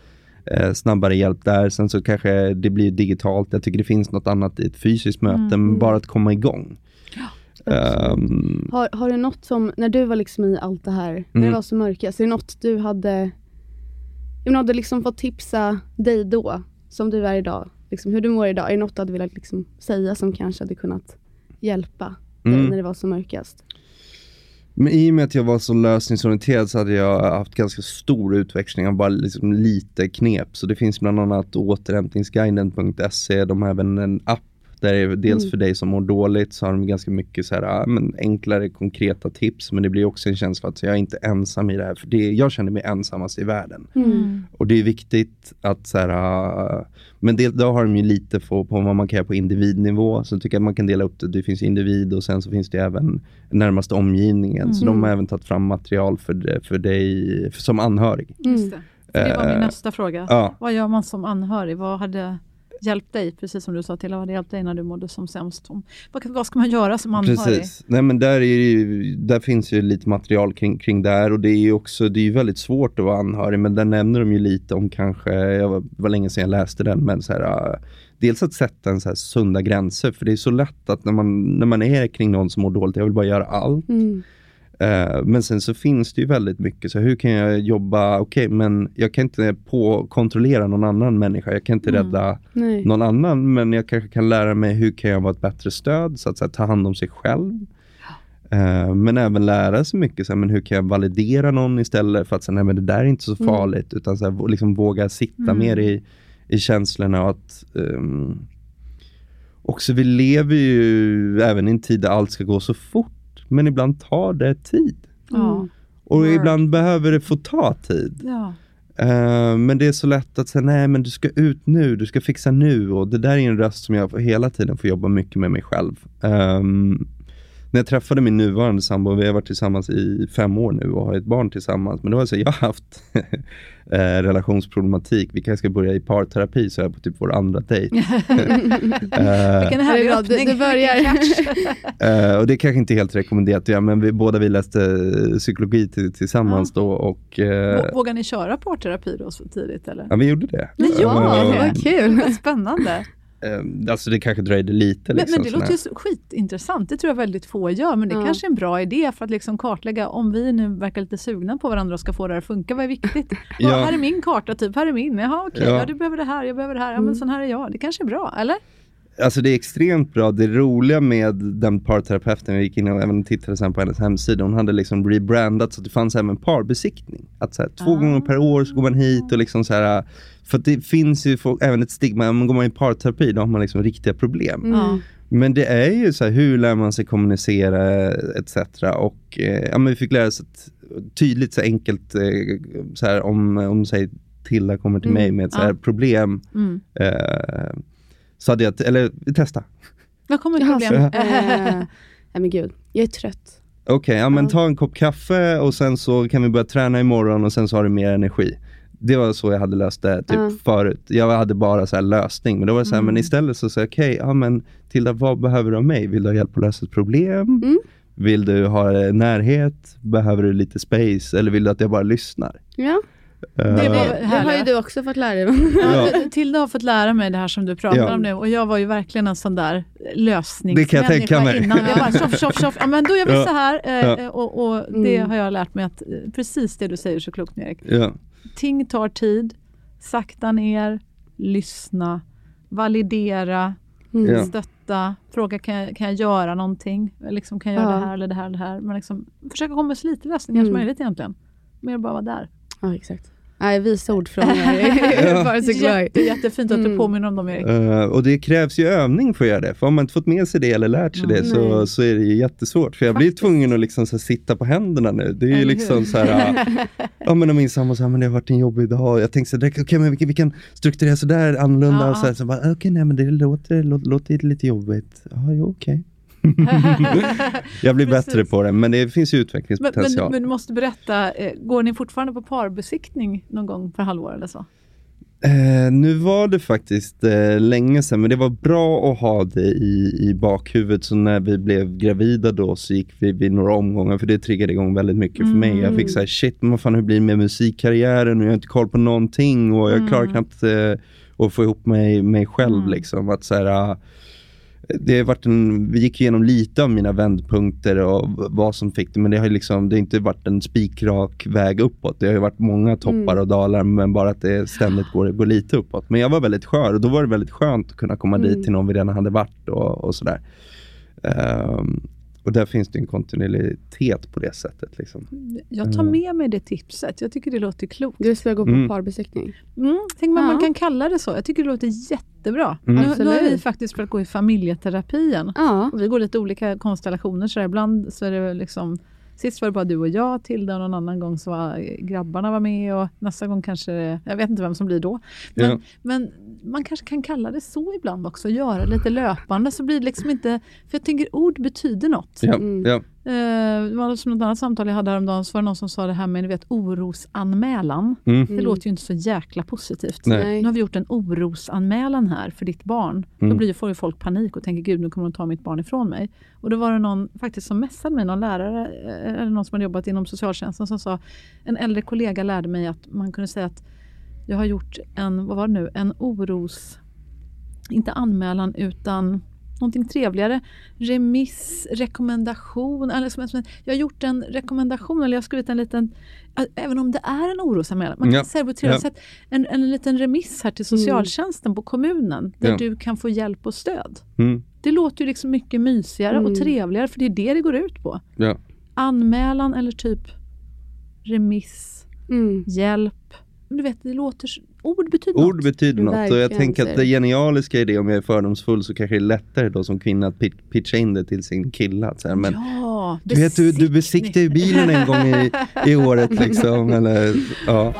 eh, snabbare hjälp där. Sen så kanske det blir digitalt. Jag tycker det finns något annat i ett fysiskt möte, Mm. men bara att komma igång. Ehm, Har, har du något som, när du var liksom i allt det här, när Mm. det var så mörkast, är det något du hade, du hade liksom fått tipsa dig då, som du är idag, liksom hur du mår idag, är det något du hade velat liksom säga som kanske hade kunnat hjälpa dig Mm. när det var som mörkast? Men i och med att jag var så lösningsorienterad så hade jag haft ganska stor utväxling av bara liksom lite knep. Så det finns bland annat återhämtningsguiden.se. De har även en app där är dels Mm. för dig som mår dåligt så har de ganska mycket så här, men enklare konkreta tips. Men det blir också en känsla att jag är inte ensam i det här. För det, jag känner mig ensammast i världen. Mm. Och det är viktigt att så här, men det, då har de ju lite på, på vad man kan göra på individnivå. Så jag tycker att man kan dela upp det. Det finns individ och sen så finns det även närmaste omgivningen. Så de har även tagit fram material för, för dig för, som anhörig. Just det. Det var min Eh, nästa fråga. ja. Vad gör man som anhörig? Vad hade hjälpt dig, precis som du sa till, vad hade hjälpt dig när du mådde som sämst? Om- Vad, vad ska man göra som anhörig? Precis. Nej, men där, ju, där finns ju lite material kring, kring det här och det är ju också det är väldigt svårt att vara anhörig men där nämner de ju lite om kanske, jag var, var länge sedan jag läste den, men så här, äh, dels att sätta en så här sunda gränser för det är så lätt att när man, när man är kring någon som mår dåligt, jag vill bara göra allt. Mm. Eh, men sen så finns det ju väldigt mycket, så hur kan jag jobba, okej men jag kan inte på kontrollera någon annan människa, jag kan inte Mm. rädda Nej. någon annan, men jag kanske kan lära mig hur kan jag vara ett bättre stöd, så att så här, ta hand om sig själv. Eh, men även lära sig mycket, så här, men hur kan jag validera någon istället för att säga, nej men det där är inte så Mm. farligt, utan så här, liksom våga sitta Mm. mer i, i känslorna och att um, också vi lever ju även i en tid där allt ska gå så fort, men ibland tar det tid. Ja. Och Word. ibland behöver det få ta tid. Ja. Eh, men det är så lätt att säga, nej men du ska ut nu, du ska fixa nu. Och det där är en röst som jag hela tiden får jobba mycket med mig själv. Ehm, när jag träffade min nuvarande sambo, vi har varit tillsammans i fem år nu och har ett barn tillsammans. Men det var så, jag har haft eh, relationsproblematik. Vi kanske ska börja i parterapi så här på typ vår andra dejt. Eh, Vilken Ja, härlig det öppning. Det- det börjar. Eh, och det är kanske inte helt rekommenderat göra, men vi, båda vi läste psykologi till, tillsammans då och Vå- Vågar ni köra parterapi då så tidigt eller? ja, vi gjorde det. Ja, Eh, vad kul. Spännande. Eh, alltså det kanske dröjde lite. Men, Liksom, men det låter ju skitintressant. Det tror jag väldigt få gör. Men det Ja. kanske är en bra idé för att liksom kartlägga om vi nu verkar lite sugna på varandra och ska få det här att funka. Vad är viktigt? Ja. Här är min karta, typ. Här är min. Jaha, okej. Ja. Ja. du behöver det här, jag behöver det här. Ja, men sån här är jag. Det kanske är bra, eller? Alltså det är extremt bra. Det roliga med den parterapeuten, jag gick in och även tittade sen på hennes hemsida, hon hade liksom rebrandat så att det fanns även parbesiktning. Att så här, två Ah. gånger per år så går man hit och liksom så här, för att det finns ju folk, även ett stigma, om man går man i parterapi då har man liksom riktiga problem. Ja. Men det är ju så här, hur lär man sig kommunicera etc. Och eh, ja, men vi fick lära oss ett tydligt, så enkelt, eh, så här, om, om säg Tilla kommer till Mm, mig med ett så här ja. problem, Mm. eh, så hade jag, eller vi testar. Vad kommer problem? eh, Nej men gud, jag är trött. Okej, ja men ta en kopp kaffe och sen så kan vi börja träna imorgon och sen så har du mer energi. Det var så jag hade löst det typ Ja. förut. Jag hade bara så här lösning, men då var det så här, Mm. men istället så sa jag, okej, ja men Tilda, vad behöver du av mig? Vill du ha hjälp att lösa ett problem? Mm. Vill du ha närhet? Behöver du lite space? Eller vill du att jag bara lyssnar? Ja, Det det, det har ju du också fått lära dig. Ja. Tilda har fått lära mig det här som du pratar Ja. om nu och jag var ju verkligen en sån där Det kan jag tänka lösningsmänniska mig. innan. Det var tjoff, tjoff, tjoff. Ja, men då gör vi Ja. så här. eh, Ja. Och, och det Mm. har jag lärt mig att eh, precis det du säger så klokt Erik. Ja. Ting tar tid. Sakta ner, lyssna, validera, Mm. Stötta, fråga kan jag, kan jag göra någonting? Liksom, kan jag göra Ja. det här eller det här eller det här? Men liksom, försöka komma med så lite lösningar som Mm. möjligt egentligen. Mer bara vara där. Ja, exakt. Nej, visa ord från glad. Jätte, jättefint att du Mm. påminner om dem Erik. Eh, och det krävs ju övning för att göra det. För om man inte fått med sig det eller lärt sig Mm. det så, så är det ju jättesvårt. För jag blir Faktiskt. tvungen att liksom så här, sitta på händerna nu. Det är ju Eller liksom hur? så här, ja men om min sambo sa, men det har varit en jobbig dag. Jag tänkte så här, okej men vi kan, vi kan strukturera sådär annorlunda. Ja, och så här, så bara, okej nej men det låter, låter, låter lite jobbigt. Ja, jo, okej. jag blir bättre på det, men det finns ju Men, utvecklingspotential. men, men du måste berätta, eh, går ni fortfarande på parbesiktning någon gång per halvår eller så? Eh, nu var det faktiskt eh, länge sedan, men det var bra att ha det i, i bakhuvudet. Så när vi blev gravida då så gick vi vid några omgångar, för det triggade igång väldigt mycket för mig. Jag fick säga shit, men vad fan hur blir det med musikkarriären? Och jag har inte koll på någonting och jag klarar knappt eh, att få ihop mig, mig själv. Mm. Liksom. Att, så här, ah, det har varit en, vi gick igenom lite av mina vändpunkter och vad som fick det, men det har, liksom, det har inte varit en spikrak väg uppåt. Det har ju varit många toppar Mm. och dalar, men bara att det ständigt går, går lite uppåt. Men jag var väldigt skör och då var det väldigt skönt att kunna komma Mm. dit till någon vi redan hade varit och, och sådär. Ehm, Och där finns det en kontinuitet på det sättet. Liksom. Jag tar Mm. med mig det tipset. Jag tycker det låter klokt. Du skulle gå på Mm. parbesiktning. Mm, tänk vad Ja. man kan kalla det så. Jag tycker det låter jättebra. Mm. Nu, nu har vi faktiskt börjat gå i familjeterapien. Ja. Och vi går lite olika konstellationer. Så. Ibland så är det liksom Sist var det bara du och jag, Tilda, och någon annan gång så var grabbarna var med och nästa gång kanske, jag vet inte vem som blir då. Men, Ja. men man kanske kan kalla det så ibland också, göra lite löpande så blir det liksom inte, för jag tänker ord betyder något. Ja, Mm. ja. Eh, det var som något annat samtal jag hade häromdagen, så var det någon som sa det här med ni vet, orosanmälan. Mm. Det låter ju inte så jäkla positivt. Nej. Nu har vi gjort en orosanmälan här för ditt barn. Då Mm. blir, ju- får ju folk panik och tänker gud nu kommer de ta mitt barn ifrån mig. Och då var det någon faktiskt som messade mig, någon lärare eh, eller någon som hade jobbat inom socialtjänsten som sa, en äldre kollega lärde mig att man kunde säga att jag har gjort en, vad var det nu, en oros, inte anmälan utan någonting trevligare. Remiss, rekommendation. Som, jag har gjort en rekommendation, eller jag har skrivit en liten, även om det är en orosanmälan, man kan Ja, säga på ett trevligt ja. sätt, en, en liten remiss här till socialtjänsten på kommunen, där Ja. du kan få hjälp och stöd. Mm. Det låter ju liksom mycket mysigare och Mm. trevligare, för det är det det går ut på. ja. Anmälan eller typ remiss, Mm. hjälp. Men du vet, det låter... Ord betyder Ord något. betyder något och jag tänker att så det genialiska i det, om jag är fördomsfull, så kanske det är lättare då som kvinna att pi- pitcha in det till sin kille. Att säga, men, ja, du vet, du, du besiktar ju bilen en gång i, i året liksom. Eller, ja.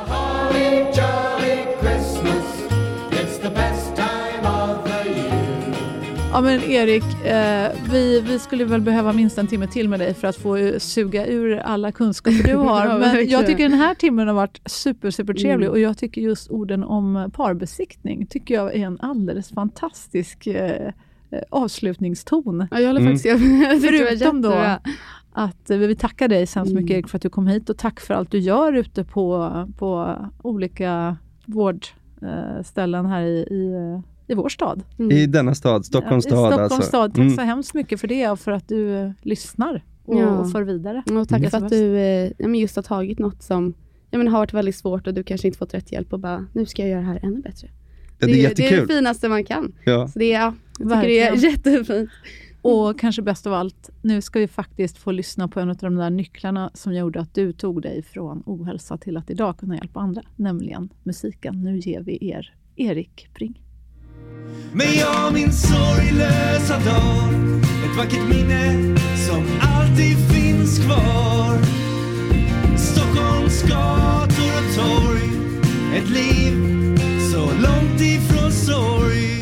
Ja men Erik, eh, vi, vi skulle väl behöva minst en timme till med dig för att få eh, suga ur alla kunskaper du har. Ja, men jag tycker den här timmen har varit super, super trevlig Mm. och jag tycker just orden om parbesiktning tycker jag är en alldeles fantastisk eh, eh, avslutningston. Ja, jag håller Mm. faktiskt var Förutom då att eh, vi vill tacka dig så hemskt mycket Mm. Erik för att du kom hit och tack för allt du gör ute på, på olika vårdställen här i, i, i vår stad. Mm. I denna stad, Stockholms stad. Stockholms alltså. stad. Tack Mm. så hemskt mycket för det och för att du eh, lyssnar och, Ja. och för vidare. Och tack Mm. för att du eh, ja, men just har tagit något som ja, men har varit väldigt svårt och du kanske inte fått rätt hjälp och bara, nu ska jag göra det här ännu bättre. Ja, det är det är jättekul. det finaste man kan. Ja. Så det är, ja, jag tycker det är Verkligen. jättefint. Och kanske bäst av allt, nu ska vi faktiskt få lyssna på en av de där nycklarna som gjorde att du tog dig från ohälsa till att idag kunna hjälpa andra, nämligen musiken. Nu ger vi er Erik Bring. Men jag min sorglösa dag. Ett vackert minne som alltid finns kvar. Stockholms gator och torg. Ett liv så långt ifrån sorg.